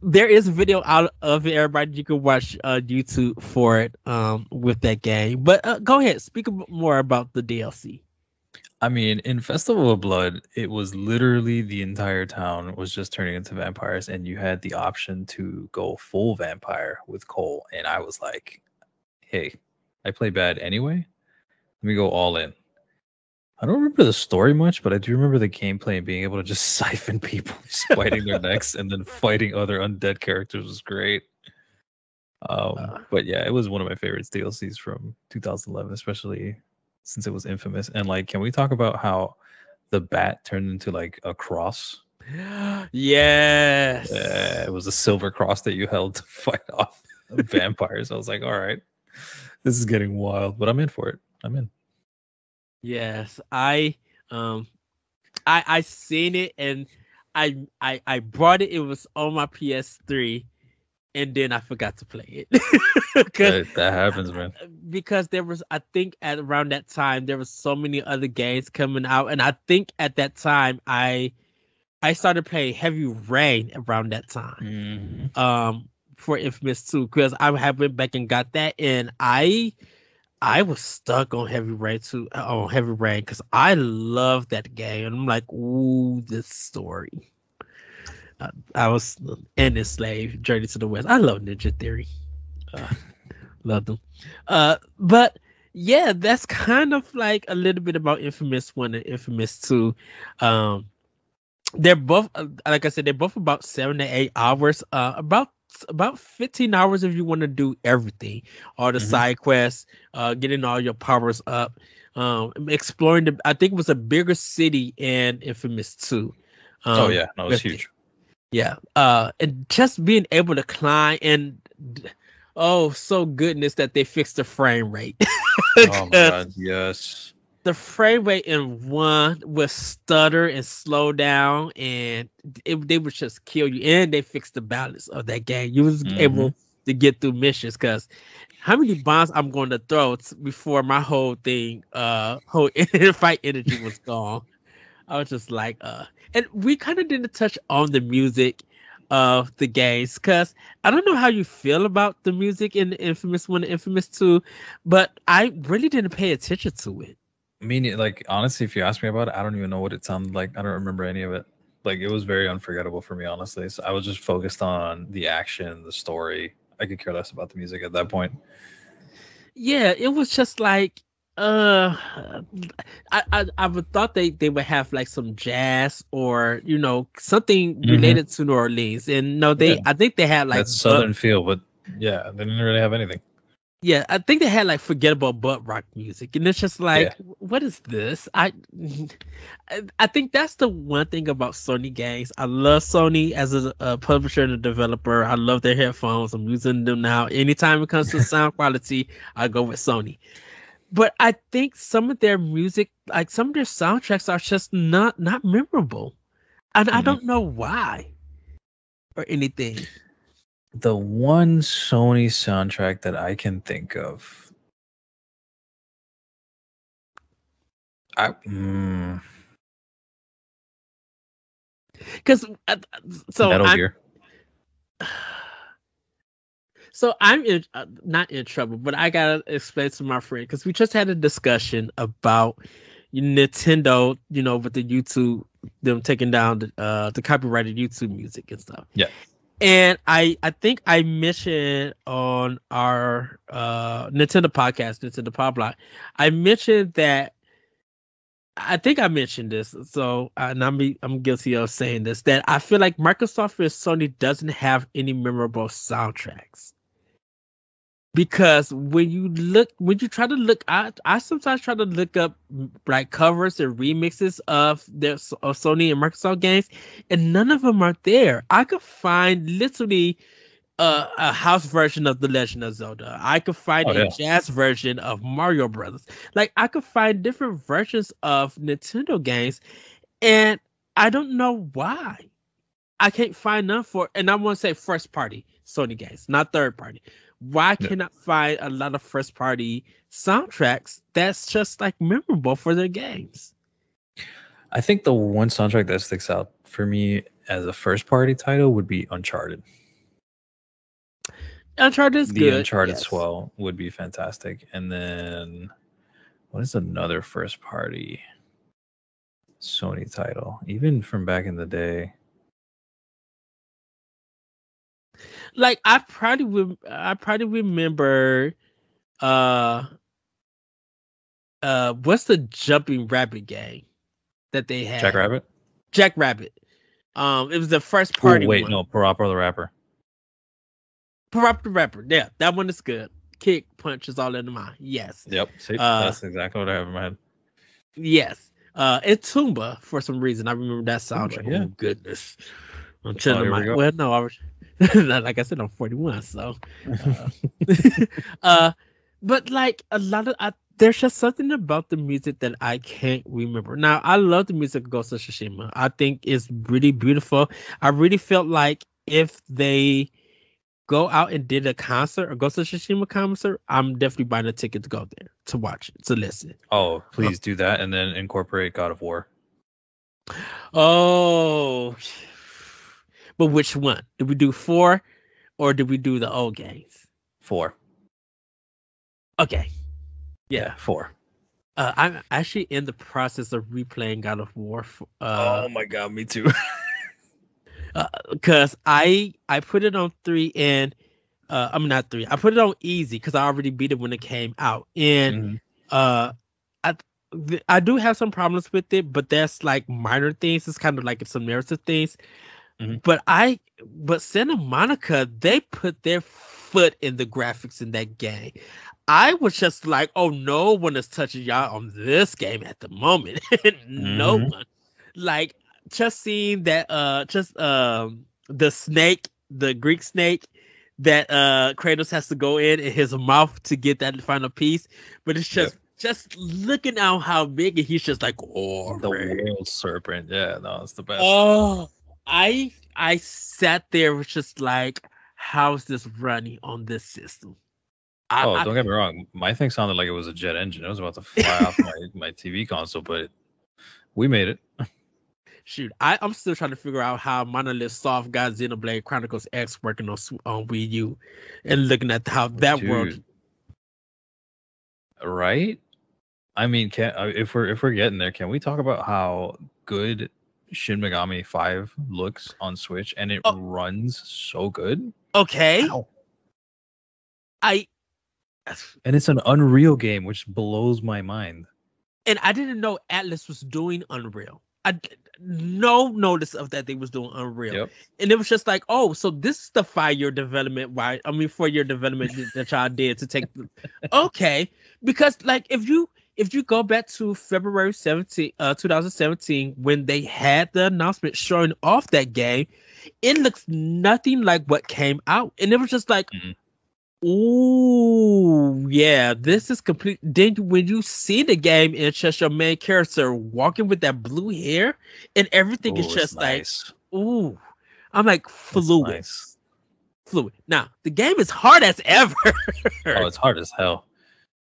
there is a video out of it. Everybody, you can watch uh, YouTube for it um, with that game. But uh, go ahead, speak more about the DLC.
I mean, in Festival of Blood, it was literally the entire town was just turning into vampires, and you had the option to go full vampire with Cole. And I was like, hey, I play bad anyway. Let me go all in. I don't remember the story much, but I do remember the gameplay and being able to just siphon people, just biting their necks, and then fighting other undead characters was great. Um, uh, but yeah, it was one of my favorites DLCs from 2011, especially since it was infamous. And like, can we talk about how the bat turned into like a cross?
Yes.
Yeah, it was a silver cross that you held to fight off vampires. I was like, all right, this is getting wild, but I'm in for it. I'm in.
Yes, I um I I seen it and I I I brought it. It was on my PS3 and then I forgot to play it.
that, that happens, man.
Because there was, I think, at around that time, there was so many other games coming out, and I think at that time, I, I started playing Heavy Rain around that time, mm-hmm. um, for Infamous Two, because I have went back and got that, and I, I was stuck on Heavy Rain too, uh, on Heavy Rain, because I love that game, and I'm like, ooh, this story. I was Enslaved Journey to the West. I love Ninja Theory. Uh, love them. Uh, but yeah, that's kind of like a little bit about Infamous One and Infamous Two. Um, they're both, uh, like I said, they're both about seven to eight hours. Uh, about about 15 hours if you want to do everything, all the
Mhm.
side quests, uh, getting all your powers up, um, exploring the. I think it was a bigger city in Infamous Two. Um,
oh yeah, no, it's
with-
huge.
Yeah. Uh, and just being able to climb and oh, so goodness that they fixed the frame rate.
Oh my god, yes.
The frame rate in one was stutter and slow down, and it, they would just kill you. And they fixed the balance of that game. You was
Mhm.
able to get through missions because how many bombs I'm going to throw before my whole thing, uh, whole fight energy was gone. I was just like, uh, and we kind of didn't touch on the music of the games because I don't know how you feel about the music in the Infamous One and Infamous Two, but I really didn't pay attention to it.
I mean, like honestly, if you ask me about it, I don't even know what it sounded like. I don't remember any of it. Like it was very unforgettable for me, honestly. So I was just focused on the action, the story. I could care less about the music at that point.
Yeah, it was just like uh I I, I would thought they, they would have like some jazz or you know something
Mhm.
related to New Orleans. And no, they
Yeah.
I think they had like
that southern feel, but yeah, they didn't really have anything.
yeah, I think they had like forgettable butt rock music, and it's just like, what is this? I, I- I think that's the one thing about Sony games. I love Sony as a, a publisher and a developer. I love their headphones. I'm using them now. Anytime it comes to sound quality, I go with Sony. But I think some of their music, like some of their soundtracks, are just not not memorable, and I
Mhm.
don't know why or anything.
The one Sony soundtrack that I can think of. I mm,
Because uh, so
Metal Gear.
So I'm in, uh, not in trouble, but I gotta explain to my friend because we just had a discussion about Nintendo, you know, with the YouTube, them taking down the uh the copyrighted YouTube music and stuff.
Yeah.
And I I think I mentioned on our uh Nintendo podcast, Nintendo Pop Block, I mentioned that I think I mentioned this, so uh, and I'm I'm guilty of saying this that I feel like Microsoft and Sony doesn't have any memorable soundtracks because when you look when you try to look I I sometimes try to look up like covers and remixes of their of Sony and Microsoft games and none of them are there. I could find literally uh, a house version of The Legend of Zelda. I could find
Oh,
a
yeah.
jazz version of Mario Brothers. Like I could find different versions of Nintendo games and I don't know why. I can't find none for and I want to say first party Sony games, not third party. Why
Yeah.
cannot find a lot of first party soundtracks that's just like memorable for their games?
I think the one soundtrack that sticks out for me as a first party title would be Uncharted.
Uncharted is
the
good.
Uncharted
yes.
swell would be fantastic. And then what is another first party Sony title? Even from back in the day.
Like I probably would I probably remember uh uh what's the jumping rabbit game that they had?
Jack Rabbit?
Jack Rabbit. Um it was the first party
wait,
one.
no, Parappa the Rapper.
Parappa the Rapper. Yeah, that one is good. Kick punches all in the mind. Yes.
Yep. See,
Uh,
that's exactly what I have in my head.
Yes. Uh and Tomba for some reason. I remember that soundtrack.
yeah.
Oh goodness. I'm
Oh,
chilling
we
my
go.
well no, I was like I said, I'm 41, so uh, uh but like a lot of I, there's just something about the music that I can't remember. Now I love the music of Ghost of Tsushima. I think it's really beautiful. I really felt like if they go out and did a concert, a Ghost of Tsushima concert, I'm definitely buying a ticket to go there to watch it, to listen.
oh, please do that and then incorporate God of War.
Oh, but which one? Did we do four, or did we do the old games?
Four.
Okay, yeah.
Four.
Uh, I'm actually in the process of replaying God of War. f- Uh,
oh my god, me too.
because I I put it on three and uh, I'm not three. I put it on easy because I already beat it when it came out, and
Mhm.
uh, I th- I do have some problems with it, but that's like minor things. It's kind of like some narrative things. Mhm. But I, but Santa Monica, they put their foot in the graphics in that game. I was just like, oh, no one is touching y'all on this game at the moment. no mm-hmm. one. Like just seeing that, uh, just um, the snake, the Greek snake that uh Kratos has to go in in his mouth to get that final piece. But it's just yep. just looking at how big and he's just like, oh,
the world serpent. Yeah, no, it's the best.
Oh, I I sat there was just like, how's this running on this system?
I, oh, don't get me wrong. My thing sounded like it was a jet engine. It was about to fly off my, my TV console, but we made it.
Shoot, I, I'm still trying to figure out how Monolith Soft got Xenoblade Chronicles X working on on Wii U, and looking at how that Dude. world.
Right. I mean, can uh, if we're if we're getting there, can we talk about how good Shin Megami Five looks on Switch and it oh. runs so good?
Okay. Ow. I
and it's an Unreal game, which blows my mind.
And I didn't know Atlus was doing Unreal. I no notice of that they was doing Unreal, yep. and it was just like, oh, so this is the five year development. Why? I mean, four year development that y'all did to take. okay, because like if you if you go back to February 17, uh, 2017, when they had the announcement showing off that game, it looks nothing like what came out, and it was just like, mm-hmm. Ooh, yeah, this is complete. Then when you see the game, it's just your main character walking with that blue hair, and everything Ooh, is just nice. like, ooh, I'm like fluid, nice. fluid. Now the game is hard as ever.
oh, it's hard as hell.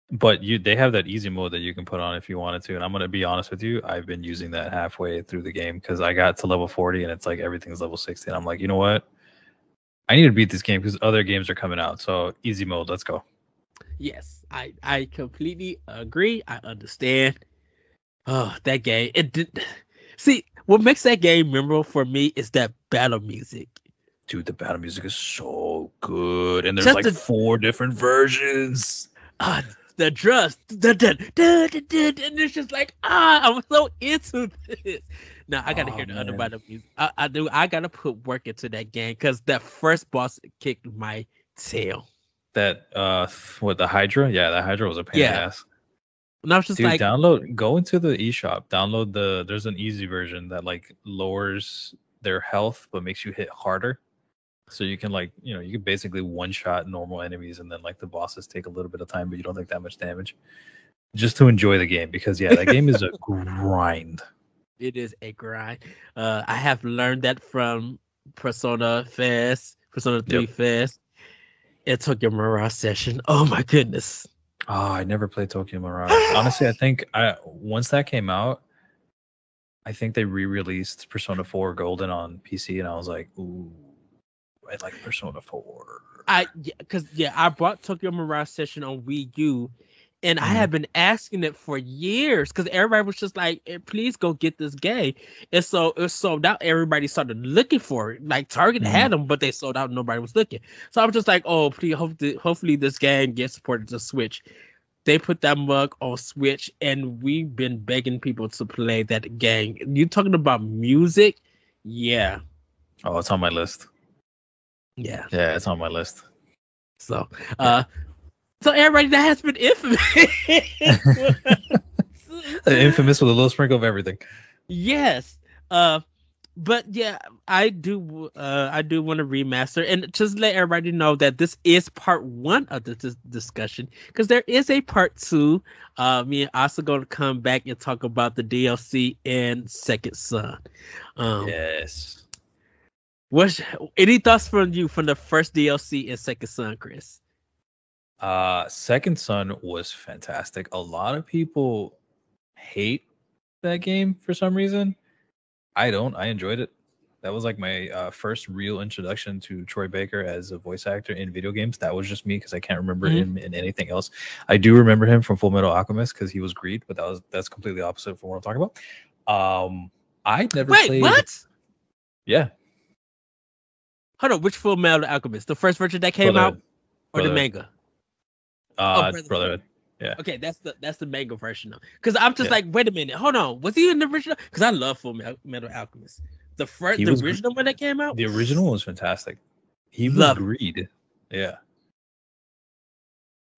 But you, they have that easy mode that you can put on if you wanted to. And I'm gonna be honest with you, I've been using that halfway through the game because I got to level 40 and it's like everything's level 60. And I'm like, you know what? I need to beat this game because other games are coming out. So easy mode, let's go.
Yes, I I completely agree. I understand. Oh, that game. It did. See, what makes that game memorable for me is that battle music.
Dude, the battle music is so good, and there's Just like the, four different versions.
Uh, the drums, the, the, the, the, and it's just like ah, I'm so into this. Now I gotta oh, hear the man. other battle music. I, I, do. I gotta put work into that game because that first boss kicked my tail.
That uh, what the Hydra? Yeah, the Hydra was a pain yeah. in the ass.
And I was just
Dude,
like,
download, go into the eShop, download the. There's an easy version that like lowers their health but makes you hit harder. So you can like, you know, you can basically one shot normal enemies and then like the bosses take a little bit of time, but you don't take that much damage. Just to enjoy the game because yeah, that game is a grind
it is a grind. Uh, I have learned that from Persona Fest, Persona 3 yep. Fest, and Tokyo Mirage Session. Oh my goodness.
Oh, I never played Tokyo Mirage. Honestly, I think I once that came out, I think they re-released Persona 4 Golden on PC, and I was like, ooh, I like Persona 4.
I because yeah, I bought Tokyo Mirage Session on Wii U, and mm-hmm. I have been asking it for years because everybody was just like, eh, "Please go get this game." And so it sold out. Everybody started looking for it. Like Target mm-hmm. had them, but they sold out. Nobody was looking. So I was just like, "Oh, please, hopefully, hopefully this game gets supported to Switch." They put that mug on Switch, and we've been begging people to play that game. You talking about music? Yeah.
Oh, it's on my list.
Yeah.
Yeah, it's on my list.
So, uh, so everybody that has been infamous.
infamous with a little sprinkle of everything.
Yes. Uh but yeah, I do uh I do want to remaster and just let everybody know that this is part one of the dis- discussion because there is a part two. Uh me and also going to come back and talk about the DLC and Second Son.
Um Yes.
What's any thoughts from you from the first DLC and Second Son, Chris?
Uh, Second Son was fantastic. A lot of people hate that game for some reason. I don't. I enjoyed it. That was like my uh, first real introduction to Troy Baker as a voice actor in video games. That was just me because I can't remember mm-hmm. him in anything else. I do remember him from Full Metal Alchemist because he was Greed, but that was that's completely opposite from what I'm talking about. Um, I never
Wait,
played.
What?
Yeah.
Hold on, which Full Metal Alchemist? The first version that came out, or the manga?
Uh, oh, Brotherhood. Yeah.
Okay, that's the that's the manga version of. Because I'm just yeah. like, wait a minute, hold on, was he in the original? Because I love Full Metal Alchemist, The first,
He
the
was-
original one that came out.
The original was fantastic. He was
Love.
Greed. Yeah.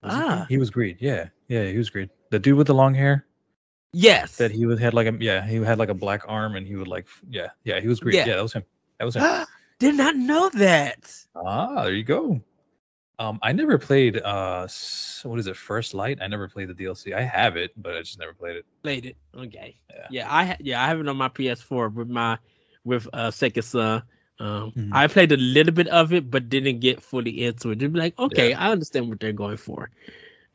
Was
Ah.
Greed? he was Greed. Yeah, yeah, he was Greed. The dude with the long hair
Yes.
that he would had like a yeah he had like a black arm and he would like yeah yeah he was Greed.
Yeah.
Yeah, that was him. That was him.
Did not know that.
ah, there you go. Um, I never played uh what is it First Light? I never played the DLC. I have it, but I just never played it.
Played it. Okay.
Yeah.
Yeah, I yeah I have it on my PS4 with my with uh Second Son. Um,
Mhm.
I played a little bit of it, but didn't get fully into it. Just be like, okay, I understand what they're going for,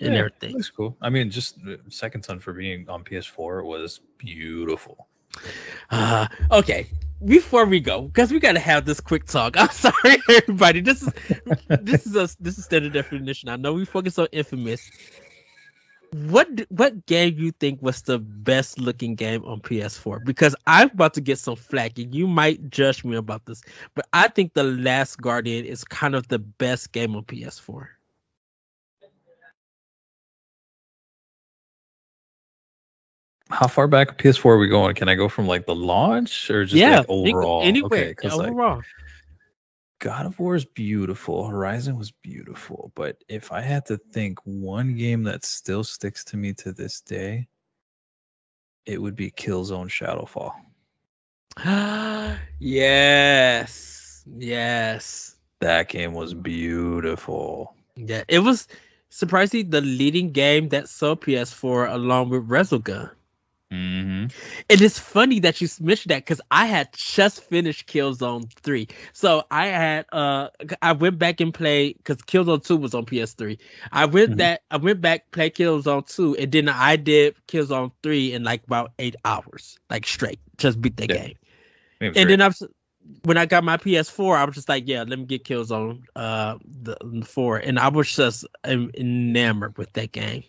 and
Yeah,
everything.
That's cool. I mean, just uh, Second Son for being on PS4 was beautiful.
Uh, okay, before we go, because we gotta have this quick talk. I'm sorry, everybody. This is this is a this is standard definition. I know we focus on Infamous. What what game you think was the best looking game on PS4? Because I'm about to get some flack, and you might judge me about this, but I think The Last Guardian is kind of the best game on PS4.
How far back PS4 are we going? Can I go from like the launch or just
yeah,
like overall?
Anyway,
okay, like,
overall.
God of War is beautiful. Horizon was beautiful. But if I had to think one game that still sticks to me to this day, it would be Killzone Shadowfall.
yes, yes.
That game was beautiful.
Yeah, it was surprisingly the leading game that sold PS4 along with Resogun.
Mm-hmm.
And it's funny that you mentioned that because I had just finished Killzone 3. So I had uh I went back and played because Killzone 2 was on PS3. I went
Mhm.
that I went back played Killzone 2 and then I did Killzone 3 in like about eight hours, like straight. Just beat that
Yeah.
game. And then I was when I got my PS4, I was just like, yeah, let me get Killzone uh the, the four, and I was just enamored with that game.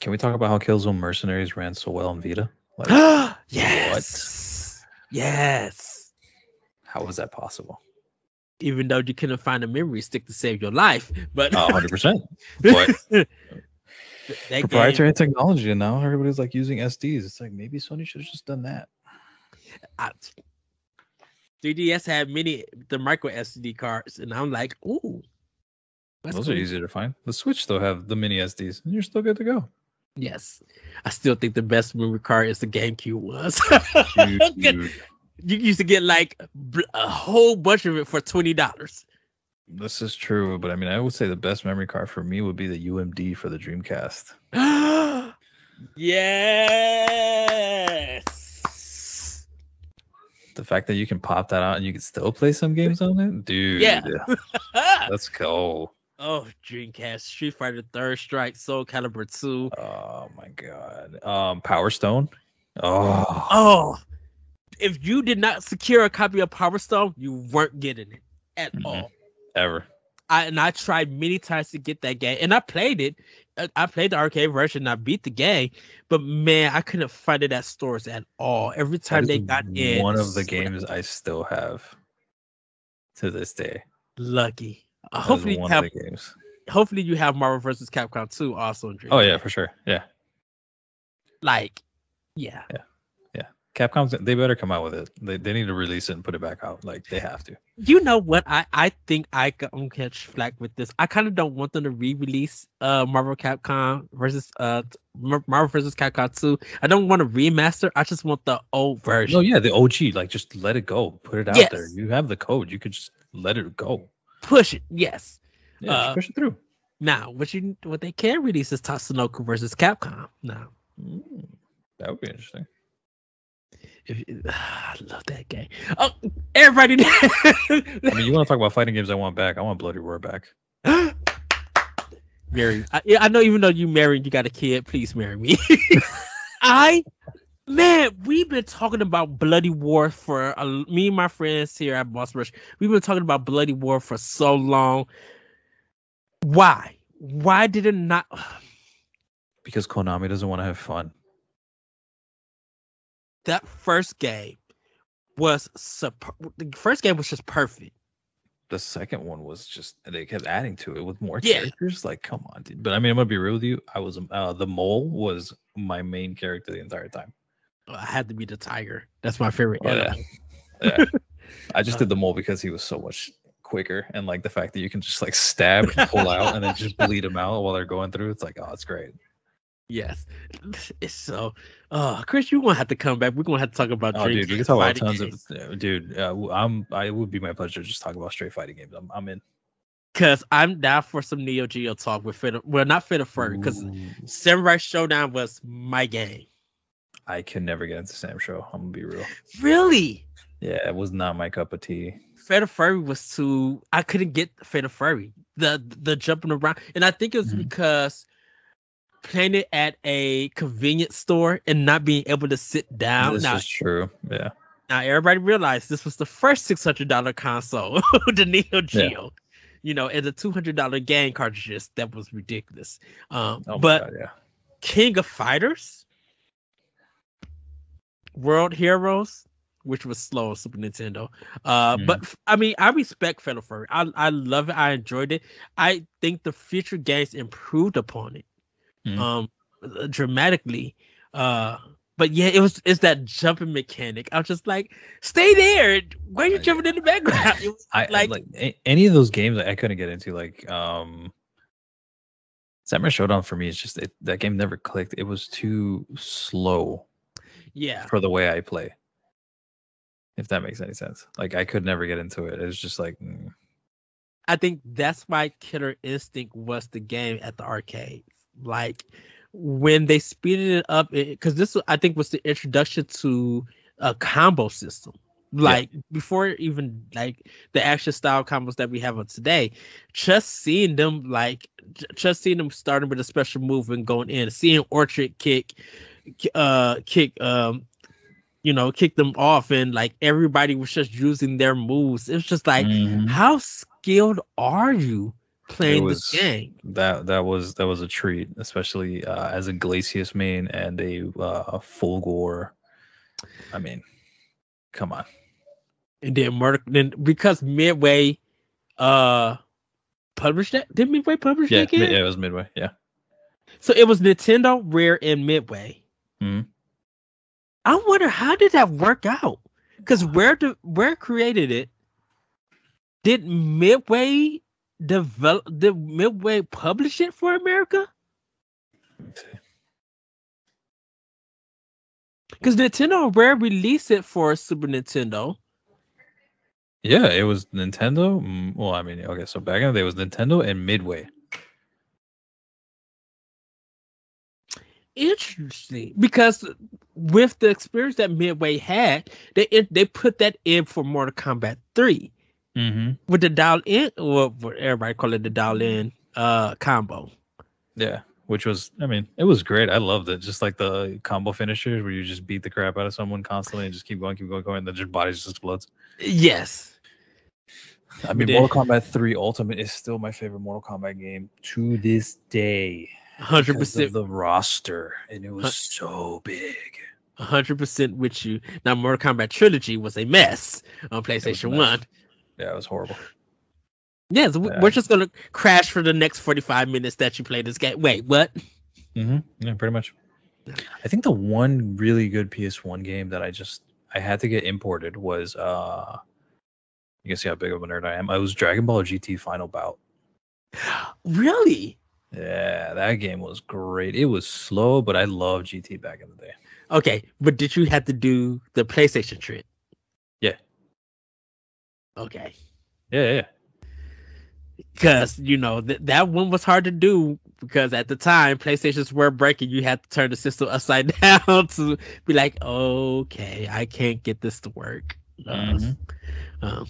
Can we talk about how Killzone Mercenaries ran so well in Vita? Like,
yes, yes.
how was that possible?
Even though you couldn't find a memory stick to save your life, but
Oh, 100%. But
that game,
proprietary technology, and now everybody's like using SDs. It's like maybe Sony should have just done that.
I, 3DS had many the micro SD cards, and I'm like, ooh,
Those
cool.
are easier to find. The Switch still have the mini SDs, and you're still good to go.
Yes, I still think the best memory card is the GameCube was. You used to get like a whole bunch of it for twenty dollars.
this is true, but I mean, I would say the best memory card for me would be the UMD for the Dreamcast.
yes.
The fact that you can pop that out and you can still play some games on it, dude.
Yeah.
let's go.
Oh, Dreamcast, Street Fighter Third Strike, Soul Calibur Two.
Oh my god. Um, Power Stone. Oh,
Oh, if you did not secure a copy of Power Stone, you weren't getting it at
Mhm.
all.
ever.
I and I tried many times to get that game, and I played it. Uh, I played the arcade version. And I beat the game, but man, I couldn't find it at stores at all. Every time they got in,
one of the games I still have to this day.
Lucky. Hopefully, you have
games.
hopefully you have Marvel vs. Capcom 2 also in Dreamcast.
Oh yeah, for sure. Yeah.
like yeah. Yeah.
Capcom, they better come out with it. They, they need to release it and put it back out. Like they have to.
You know what? I I think I can catch flack with this. I kind of don't want them to re-release uh Marvel Capcom versus uh Marvel vs. Capcom 2. I don't want to remaster. I just want the old version.
No, yeah, the OG. Like just let it go. Put it out there. You have the code. You could just let it go.
Push it. Yes.
Yeah,
Uh,
push it through.
Now, what you what they can release is Tatsunoko versus Capcom. Now,
Mm, that would be interesting.
if I love that game. Oh, everybody.
I mean, you want to talk about fighting games? I want back. I want Bloody Roar back.
marry. I, yeah, I know. Even though you married, you got a kid. Please marry me. I, man, we've been talking about Bloody Roar for uh, me and my friends here at Boss Rush. We've been talking about Bloody Roar for so long. Why? Why did it not?
Because Konami doesn't want to have fun.
That first game was super. The first game was just perfect.
The second one was just they kept adding to it with more
Yeah.
characters. Like, come on, dude. But I mean, I'm gonna be real with you. I was uh, the mole was my main character the entire time.
I had to be the tiger. That's my favorite
Oh, yeah. Yeah. I just did the mole because he was so much quicker, and like the fact that you can just like stab and pull out and then just bleed them out while they're going through. It's like, oh, it's great.
Yes, it's so. Oh, Chris, you're gonna have to come back. We're gonna have to talk about.
Oh, dude, we can talk about tons games. of. Dude, uh, I'm. I it would be my pleasure to just talk about straight fighting games. I'm. I'm in.
Cause I'm down for some Neo Geo talk with Fit. Well, not Fit Fur, because Samurai Shodown was my game.
I can never get into Sam Show. I'm gonna be real.
Really?
Yeah, it was not my cup of tea.
Fatal Fury was too. I couldn't get Fatal Fury. The the jumping around, and I think it was mm-hmm. because playing it at a convenience store and not being able to sit down.
This now, is true. Yeah.
Now everybody realized this was the first six hundred dollar console, the Neo Geo. Yeah. You know, and the two hundred dollar game cartridges. That was ridiculous. Um, oh but God, yeah. King of Fighters, World Heroes, which was slow on Super Nintendo. Uh, mm. but I mean, I respect Fatal Fury. I I love it. I enjoyed it. I think the future games improved upon it, mm. um, dramatically. Uh, but yeah, it was it's that jumping mechanic. I was just like, stay there. Why are you jumping in the background?
I like, like any of those games I couldn't get into. Like um, Samurai Shodown for me is just it, that game never clicked. It was too slow.
Yeah.
For the way I play if that makes any sense. Like I could never get into it. It was just like. Mm.
I think that's why Killer Instinct was the game at the arcade. Like when they speeded it up, because this I think was the introduction to a combo system. Like yeah. before even like the action style combos that we have on today, just seeing them like just seeing them starting with a special move and going in, seeing Orchid kick, uh, kick um you know, kick them off and like everybody was just using their moves. It was just like, mm-hmm. how skilled are you playing was, this game?
That that was that was a treat, especially uh, as a Glacius main and a uh, Fulgore. I mean, come on.
And then murder then because Midway uh published that did Midway publish
yeah,
that game?
Yeah, it was Midway, yeah.
So it was Nintendo, Rare, and Midway.
Mm-hmm.
I wonder how did that work out? Because where the where created it? Did Midway develop? Did Midway publish it for America? Because Nintendo Rare released it for Super Nintendo.
Yeah, it was Nintendo. Mm, well, I mean, okay, so back in the day, it was Nintendo and Midway.
Interesting because with the experience that Midway had, they they put that in for Mortal Kombat 3
mm-hmm.
with the dial in, or what everybody call it the dial in uh combo.
Yeah, which was, I mean, it was great. I loved it. Just like the combo finishers where you just beat the crap out of someone constantly and just keep going, keep going, going, and then your body just explodes.
Yes.
I mean, Mortal Kombat 3 Ultimate is still my favorite Mortal Kombat game to this day
hundred percent of
the roster, and it was so big.
hundred percent with you. Now, Mortal Kombat Trilogy was a mess on PlayStation One.
Yeah, it was horrible.
Yeah, so yeah, we're just gonna crash for the next forty-five minutes that you play this game. Wait, what?
Mm-hmm. Yeah, pretty much. I think the one really good PS1 game that I just I had to get imported was uh you can see how big of a nerd I am. I was Dragon Ball GT Final Bout.
Really?
Yeah, that game was great. It was slow, but I love GT back in the day.
Okay, but did you have to do the PlayStation trip?
Yeah.
Okay.
Yeah, yeah.
Because you know th- that one was hard to do because at the time PlayStations were breaking. You had to turn the system upside down to be like, okay, I can't get this to work. Uh, mm-hmm. um,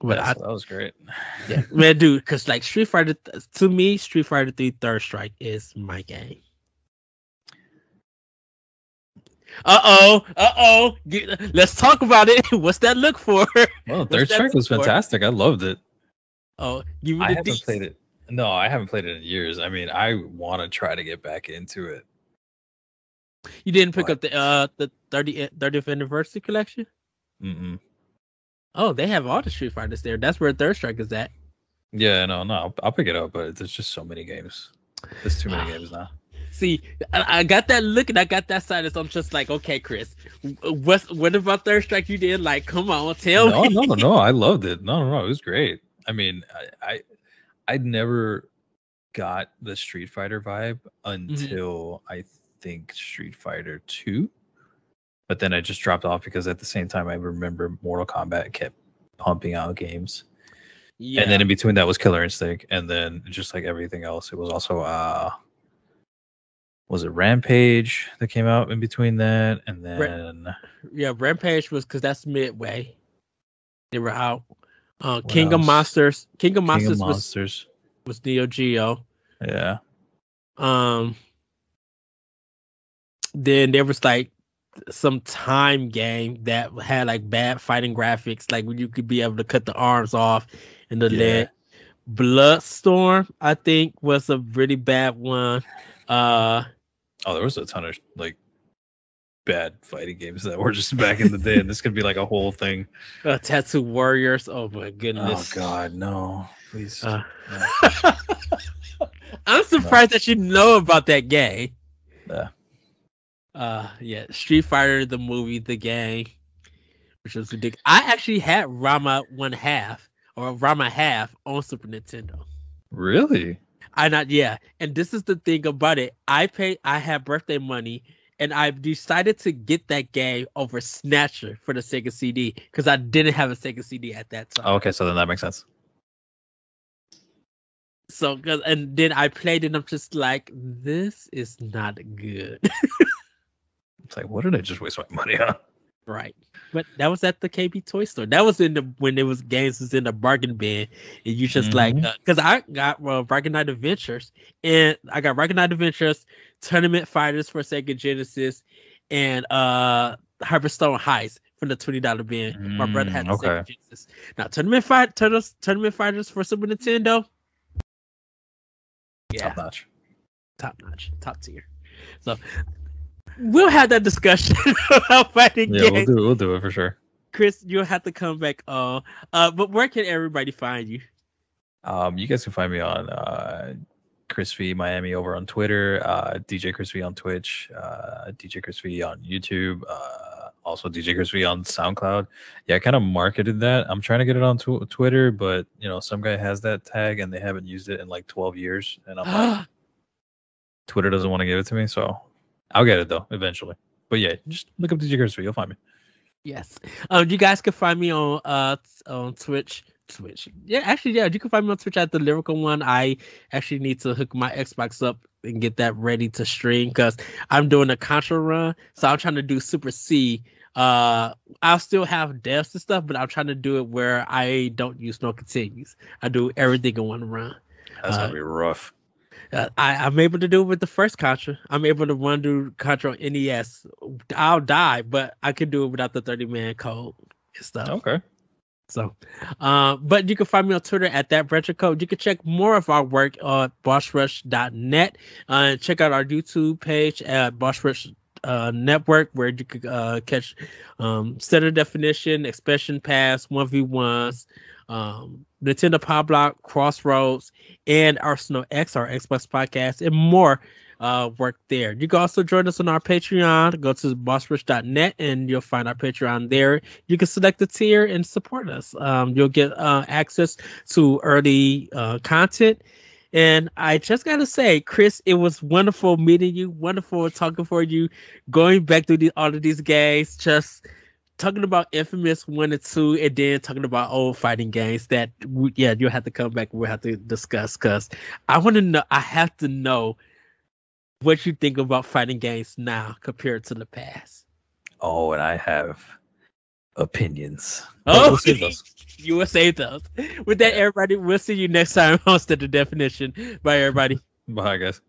but I, that was great.
Yeah, man, dude, because like Street Fighter, to me, Street Fighter Three Third Strike is my game. Uh oh, uh oh. Let's talk about it. What's that look for?
Well, Third Strike was for? fantastic. I loved it.
Oh, you
I haven't played it. No, I haven't played it in years. I mean, I want to try to get back into it.
You didn't pick but... up the uh the 30, 30th anniversary collection?
Mm-mm.
Oh, they have all the Street Fighters there. That's where Third Strike is at.
Yeah, no, no, I'll, I'll pick it up, but there's just so many games. There's too many games now.
See, I, I got that look and I got that side. So I'm just like, okay, Chris, what what about Third Strike you did? Like, come on, tell
no,
me.
No, no, no. I loved it. No, no, no. It was great. I mean, I, I I'd never got the Street Fighter vibe
Mm-hmm.
until I think Street Fighter 2. But then I just dropped off because at the same time I remember Mortal Kombat kept pumping out games.
Yeah.
And then in between that was Killer Instinct and then just like everything else it was also uh was it Rampage that came out in between that and then
yeah, Rampage was because that's midway. They were out. Uh, King of? Monsters. King of
King
Monsters was
Monsters.
was Neo Geo.
Yeah.
Um, then there was like some time game that had like bad fighting graphics, like when you could be able to cut the arms off and the
Yeah.
leg. Bloodstorm, I think, was a really bad one. Uh,
Oh, there was a ton of like bad fighting games that were just back in the day, and this could be like a whole thing.
uh Tattoo Warriors. Oh my goodness.
Oh God, no! Please.
Uh,
no.
I'm surprised that you know about that game.
Yeah.
Uh, yeah, Street Fighter, the movie, the game, which was ridiculous. I actually had Ranma one half or Ranma half on Super Nintendo.
Really?
I not yeah, and this is the thing about it. I pay. I have birthday money, and I've decided to get that game over Snatcher for the Sega CD because I didn't have a Sega CD at that time.
Oh, okay, so then that makes sense.
So, 'cause- and then I played it, and I'm just like, this is not good.
It's like, what did I just waste my money on?
Right. But that was at the KB Toy Store. That was in the when it was games was in the bargain bin, and you just like
Mhm.
because I got well Rocket Knight Adventures, and I got Rocket Knight Adventures, Tournament Fighters for Sega Genesis, and uh Hyperstone Heist from the twenty dollar bin. My brother had the
Mm, okay.
Sega Genesis. Now Tournament Fight Tournament, Tournament Fighters for Super Nintendo. Yeah,
Top notch.
top notch, top tier. So we'll have that discussion about fighting
Yeah,
games.
we'll do it. We'll do it for sure.
Chris, you'll have to come back on. Uh, but where can everybody find you?
Um, you guys can find me on uh, Chris V Miami over on Twitter, uh, DJ Chris V on Twitch, uh, DJ Chris V on YouTube, uh, also DJ Chris V on SoundCloud. Yeah, I kind of marketed that. I'm trying to get it on tw- Twitter, but you know, some guy has that tag and they haven't used it in like 12 years, and I'm like, Twitter doesn't want to give it to me, so I'll get it though eventually. But yeah, just look up DJ Chris V, you'll find me.
yes. Um, you guys can find me on uh on Twitch. Twitch. Yeah, actually, yeah, you can find me on Twitch at the Lyrical One. I actually need to hook my Xbox up and get that ready to stream because I'm doing a Contra run, so I'm trying to do Super C. Uh, I'll still have deaths and stuff, but I'm trying to do it where I don't use no continues. I do everything in one run.
That's
Uh,
gonna be rough.
I, I'm able to do it with the first Contra. I'm able to run through Contra on NES. I'll die, but I can do it without the 30 man code and stuff.
Okay.
So, uh, but you can find me on Twitter at that retro code. You can check more of our work on bossrush.net. Uh, and check out our YouTube page at Boss Rush uh, Network, where you could uh, catch um, Standard Definition, expression pass, 1v1s, um, Nintendo Pop Block, Crossroads, and Arsenal X, our Xbox podcast, and more uh, work there. You can also join us on our Patreon. Go to bossrush.net and you'll find our Patreon there. You can select a tier and support us. Um, you'll get uh, access to early uh, content. And I just gotta say, Chris, it was wonderful meeting you. Wonderful talking for you. Going back through the, all of these games, just talking about Infamous One and Two, and then talking about old fighting games that, we, yeah, you'll have to come back. We'll have to discuss because I want to know. I have to know what you think about fighting games now compared to the past.
Oh, and I have opinions.
Oh,
But we'll save those.
you will save those. With that, everybody, we'll see you next time on Standard Definition. Bye, everybody.
Bye, guys.